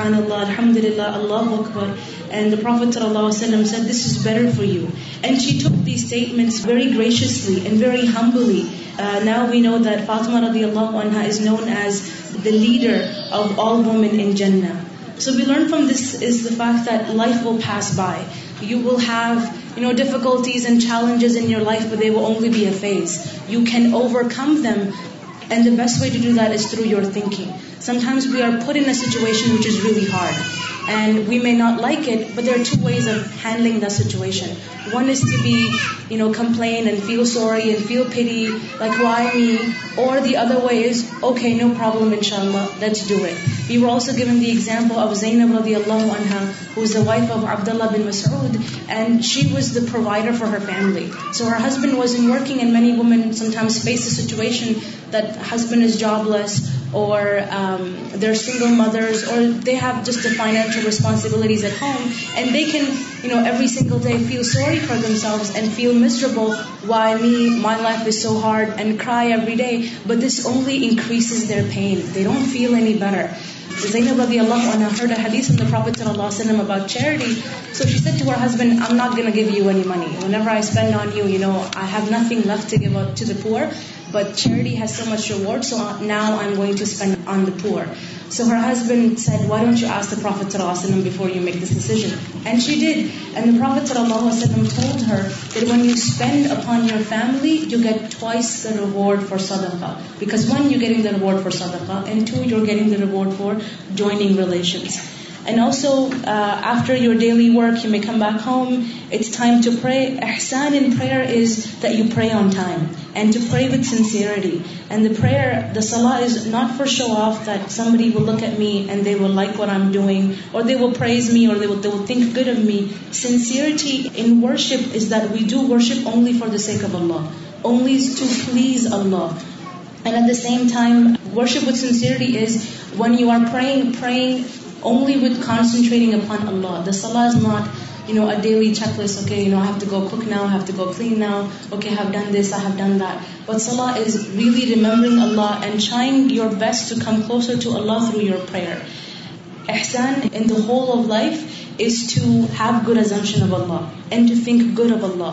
learn from difficulties and challenges in your life, but they will only be a phase. You can overcome them. And the best way to do that is through your thinking. Sometimes we are put in a situation which is really hard. And we may not like it but there are two ways of handling the situation one is to be you know complain and feel sorry and feel free like why me or the other way is okay no problem ان شاء اللہ let's do it we were also given the example of Zainab رضی اللہ عنہ who is the wife of Abdullah bin Masood and she was the provider for her family so her husband was in working and many women sometimes face the situation that husband is jobless or there single mothers or they have just the final responsibilities at they cassette why me my life is so hard and کئی every day but this only increase their pain they don't feel eater ذہن blame N this to husband give you a money I spend I have nothing left to گی better but surely word so now I going to spend so her husbands وائلف profit چلو آسینم before you make this ڈسنڈ she ڈینڈ پرور family reward for سداکا because one you getting the reward for سداکا and two you getting the reward for joining relations And also, uh, after your daily work, you may come back home. It's time to pray. Ihsan in prayer is that you pray on time and to pray with sincerity. And the prayer, the salah is not for show off that somebody will look at me and they will like what I'm doing, or they will praise me, or they will think good of me. Sincerity in worship is that we do worship only for the sake of Allah, only to please Allah. And at the same time, worship with sincerity is when you are praying only with concentrating upon Allah. The salah is not, a daily checklist. Okay, I have to go cook now, I have to go clean now. Okay, I have done this, I have done that. But salah is really remembering Allah and trying your best to come closer to Allah through your prayer. Ihsan in the whole of life is to have good assumption of Allah and to think good of Allah.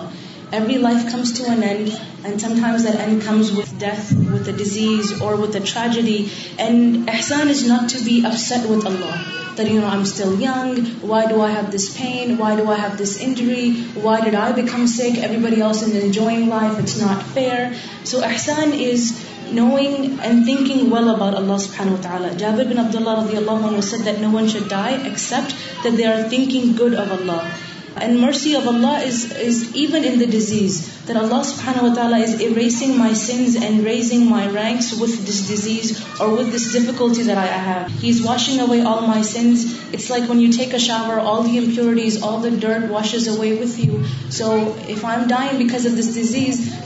Every life comes to an end and sometimes that end comes with death with a disease or with a tragedy and احسان is not to be upset with اللہ that you know I am still young why do I have this pain why do I have this injury why I became sick everybody life it's not fair so احسان is knowing and thinking well about اللہ فین و تعالیٰ جاب بن عبد اللہ رضی اللہ عنہ that no one should die except that they are thinking good of اللہ and mercy of Allah even in disease Allah cleansing my sins raising my ranks with this disease اور ڈیزیز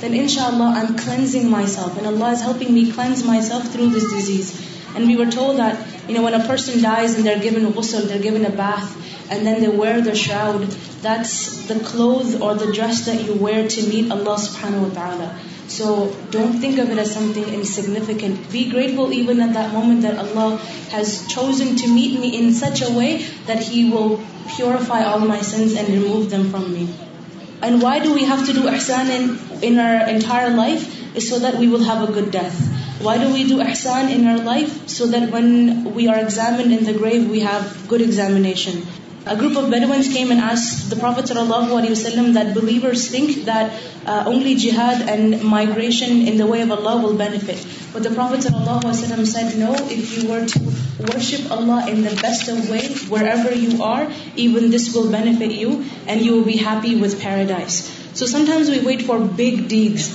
دین ان شاء اللہ I am cleansing myself and Allah is helping me cleanse myself through this disease there give انسل در give a beef and then the where the شاؤڈ the clothes اور dress do where to net so don't think about س something in significant be grateful even مومنٹن to meet me such a way that he'll purify of my sins and remove them from me and why do you have to do your life so that we will have a good death why do we do ایسان in your life so that when we are examine in the grave we have good examination group office migration way you be happy with paradise so sometimes wait for big deeds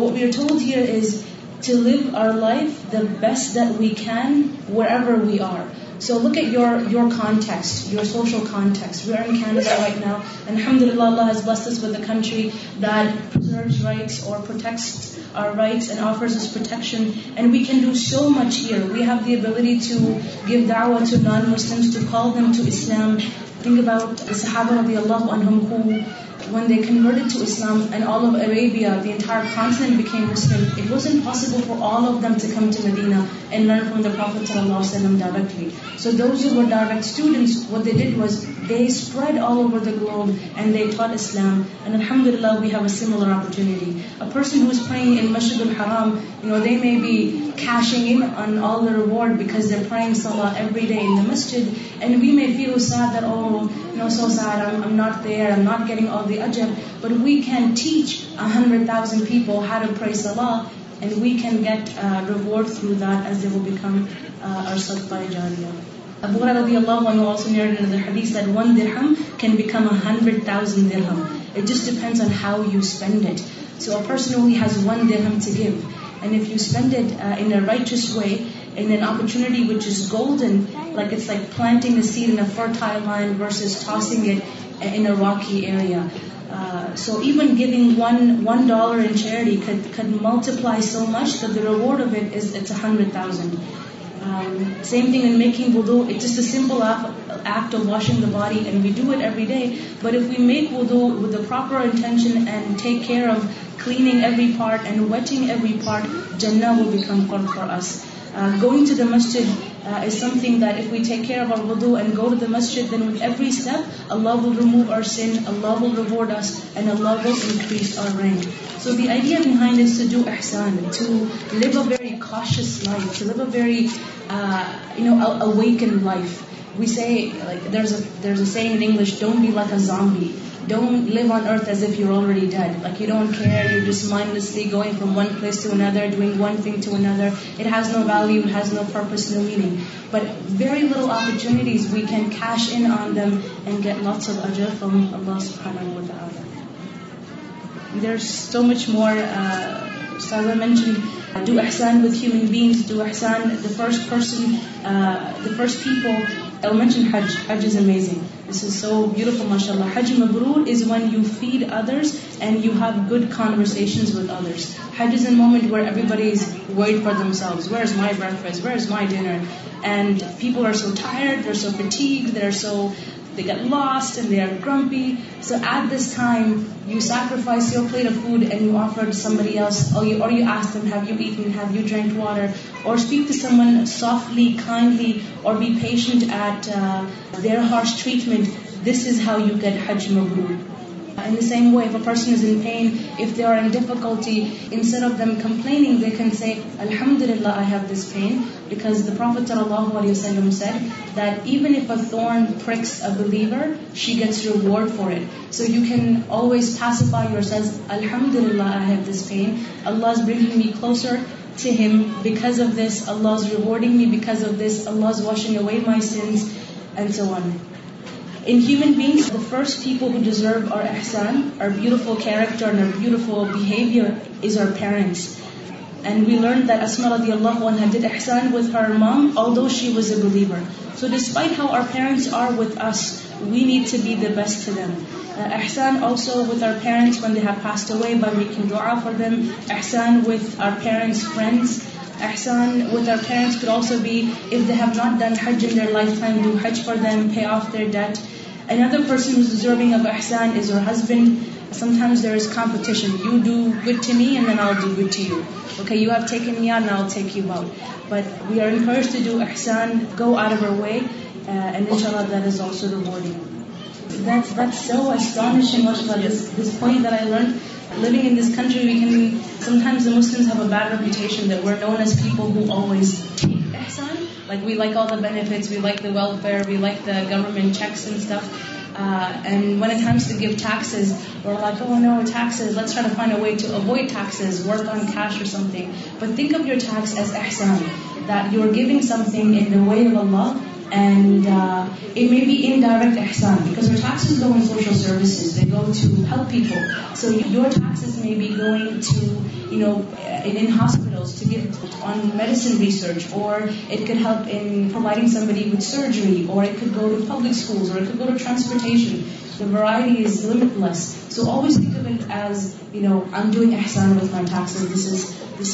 what your tooth her is to live over life the best then we can we are so وکیٹ your your contacts your social think about when they converted to Islam and all of Arabia, the entire continent became Muslim, it was impossible for all of them to come to Medina and learn from the Prophet ﷺ directly. So those who were direct students, what they did was they spread all over the globe and they taught Islam. And Alhamdulillah, we have a similar opportunity. A person who is praying in Masjid al-Haram, you know, they may be cashing in on all the reward because they're praying Salah every day in the Masjid. And we may feel sad that, oh, you know, so sad, I'm, I'm not there, I'm not getting all the ajr, but we can teach 100,000 people how to praise Allah and we can get uh, reward through that as they will become uh, our sadqah jariyah. Abu Hurairah radiallahu anhu also narrated in the hadith that one dirham can become a hundred thousand dirham. It just depends on how you spend it. So a person only has one dirham to give. And if you spend it uh, in a righteous way, in an opportunity which is golden, like it's like planting a seed in a fertile land versus tossing it in a rocky area. Uh, so even giving $1 in charity could multiply so much that the reward of it is it's 100,000. Um, same thing in making wudu. It's just a simple act of washing the body, and we do it every day. But if we make wudu with the proper intention and take care of cleaning every part and wetting every part, Jannah will become qurb for us. Uh, going to the masjid will remove are sins will reward and increase are rank so the idea behind is to do احسان to live a very conscious life live a very know awaken life we say in English don't be what zombie don't live on earth you already one thing to another it has no value has no purpose no meaning but آپ we can cash انم ends there is so much مورشن first person first پیپلشنزنگ This is so beautiful, mashallah. Hajj Mabrur is when you feed others and you have good conversations with others. Hajj is a moment where everybody is worried for themselves. Where's my breakfast? Where's my dinner? And people are so tired, they're so fatigued, they're so last they آرپی so at this time you sacrifice you for food and you آفرنٹ water or some softly kindly or be patient at there horse treatment this is how you can ہج مو پسین if there N difficulty enough them complain الحمد للہ آئی ہیس پینس the proper صلی اللہ علیہ وسلم said that ایونس a believer she gets reward for it so you can always اب یور سیز الحمد للہ I have this pain Allah is building ای کوچر چی ہم because of this Allah is rewarding of this Allah is washing away my sins add in ہومنگ فرسٹرو او ایسان character is over parents we learn ونسان وت ہر دس واز اےلیور so despite how our parents we need to bestow with parents way for then ایسان with parents احسان with they after welfare گوگ something and may be indirect احسانس people سوئرچ اور transporting مسوئسان was is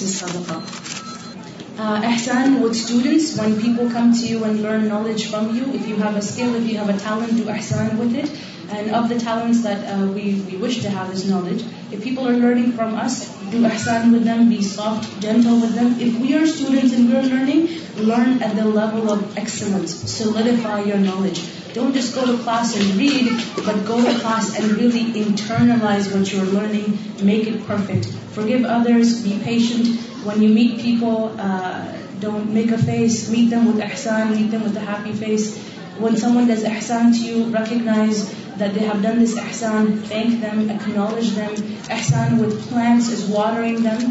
Ihsan uh, with students, when people come to you and learn knowledge from you, if you have a skill, if you have a talent, do ihsan with it. And of the talents that uh, we wish to have is knowledge. If people are learning from us, do ihsan with them, be soft, gentle with them. If we are students and we are learning, learn at the level of excellence. Solidify your knowledge. Make it پہ go other one پی گو ڈی اے face me them with احسان me them with a he face ومج this احسان you recognise that they have done this احسان thank them knowledge احسان with plants not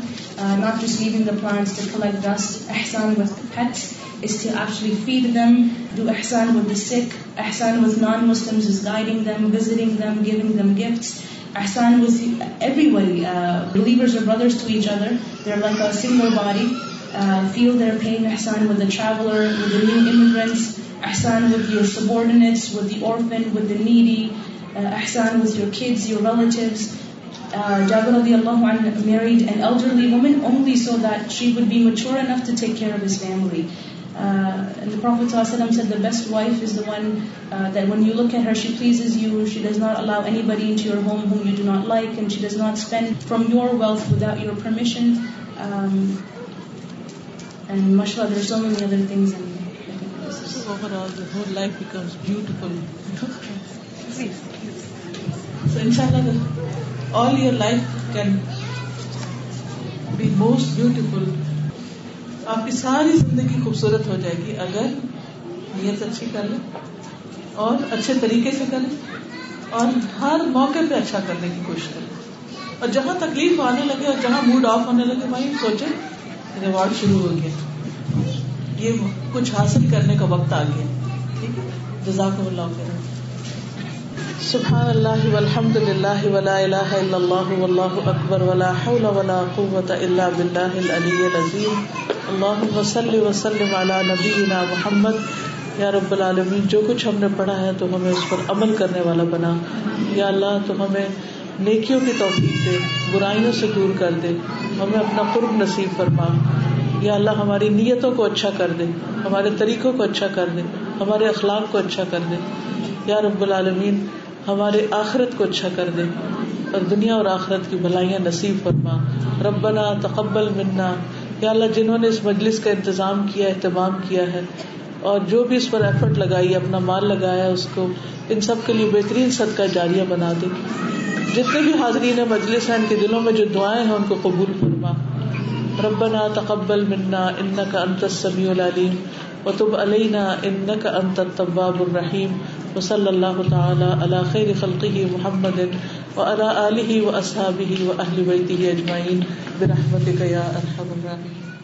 give like احسان و سکھ احسان وز نانگان ود یور سبس ود دی اور best wife is the one that when you look her she pleases is you she does not allow anybody in show your home home you do not like and she does not spend from your wealth to درمیشن آپ کی ساری زندگی خوبصورت ہو جائے گی اگر نیت اچھی کر لیں اور اچھے طریقے سے کریں اور ہر موقع پہ اچھا کرنے کی کوشش کریں اور جہاں تکلیف آنے لگے اور جہاں موڈ آف ہونے لگے وہیں سوچے ریوارڈ شروع ہو گیا یہ کچھ حاصل کرنے کا وقت آ گیا ٹھیک ہے جزاک اللہ خیر سبحان اللہ اللہ والحمد للہ ولا ولا ولا الہ الا واللہ اکبر حول الا باللہ العلی العظیم اللہم صل وسلم علی نبینا محمد یا رب العالمین جو کچھ ہم نے پڑھا ہے تو ہمیں اس پر عمل کرنے والا بنا یا اللہ تو ہمیں نیکیوں کی توفیق دے برائیوں سے دور کر دے ہمیں اپنا قرب نصیب فرما یا اللہ ہماری نیتوں کو اچھا کر دے ہمارے طریقوں کو اچھا کر دے ہمارے اخلاق کو اچھا کر دے یا رب العالمین ہمارے آخرت کو اچھا کر دے اور دنیا اور آخرت کی بھلائیاں نصیب فرما ربنا تقبل منا یا اللہ جنہوں نے اس مجلس کا انتظام کیا اہتمام کیا ہے اور جو بھی اس پر ایفرٹ لگائی اپنا مال لگایا اس کو ان سب کے لیے بہترین صدقہ کا بنا دے جتنے بھی حاضرین مجلس ہیں ان کے دلوں میں جو دعائیں ہیں ان کو قبول فرما ربنا تقبل منا اما کا انت سبی العلیم علینا علین کا التواب الرحیم وصلی اللہ تعالی علی خیر خلقه محمد و علا علی و اسحابی و اہل ویتی اجمائین برحمت گیا الحمد اللہ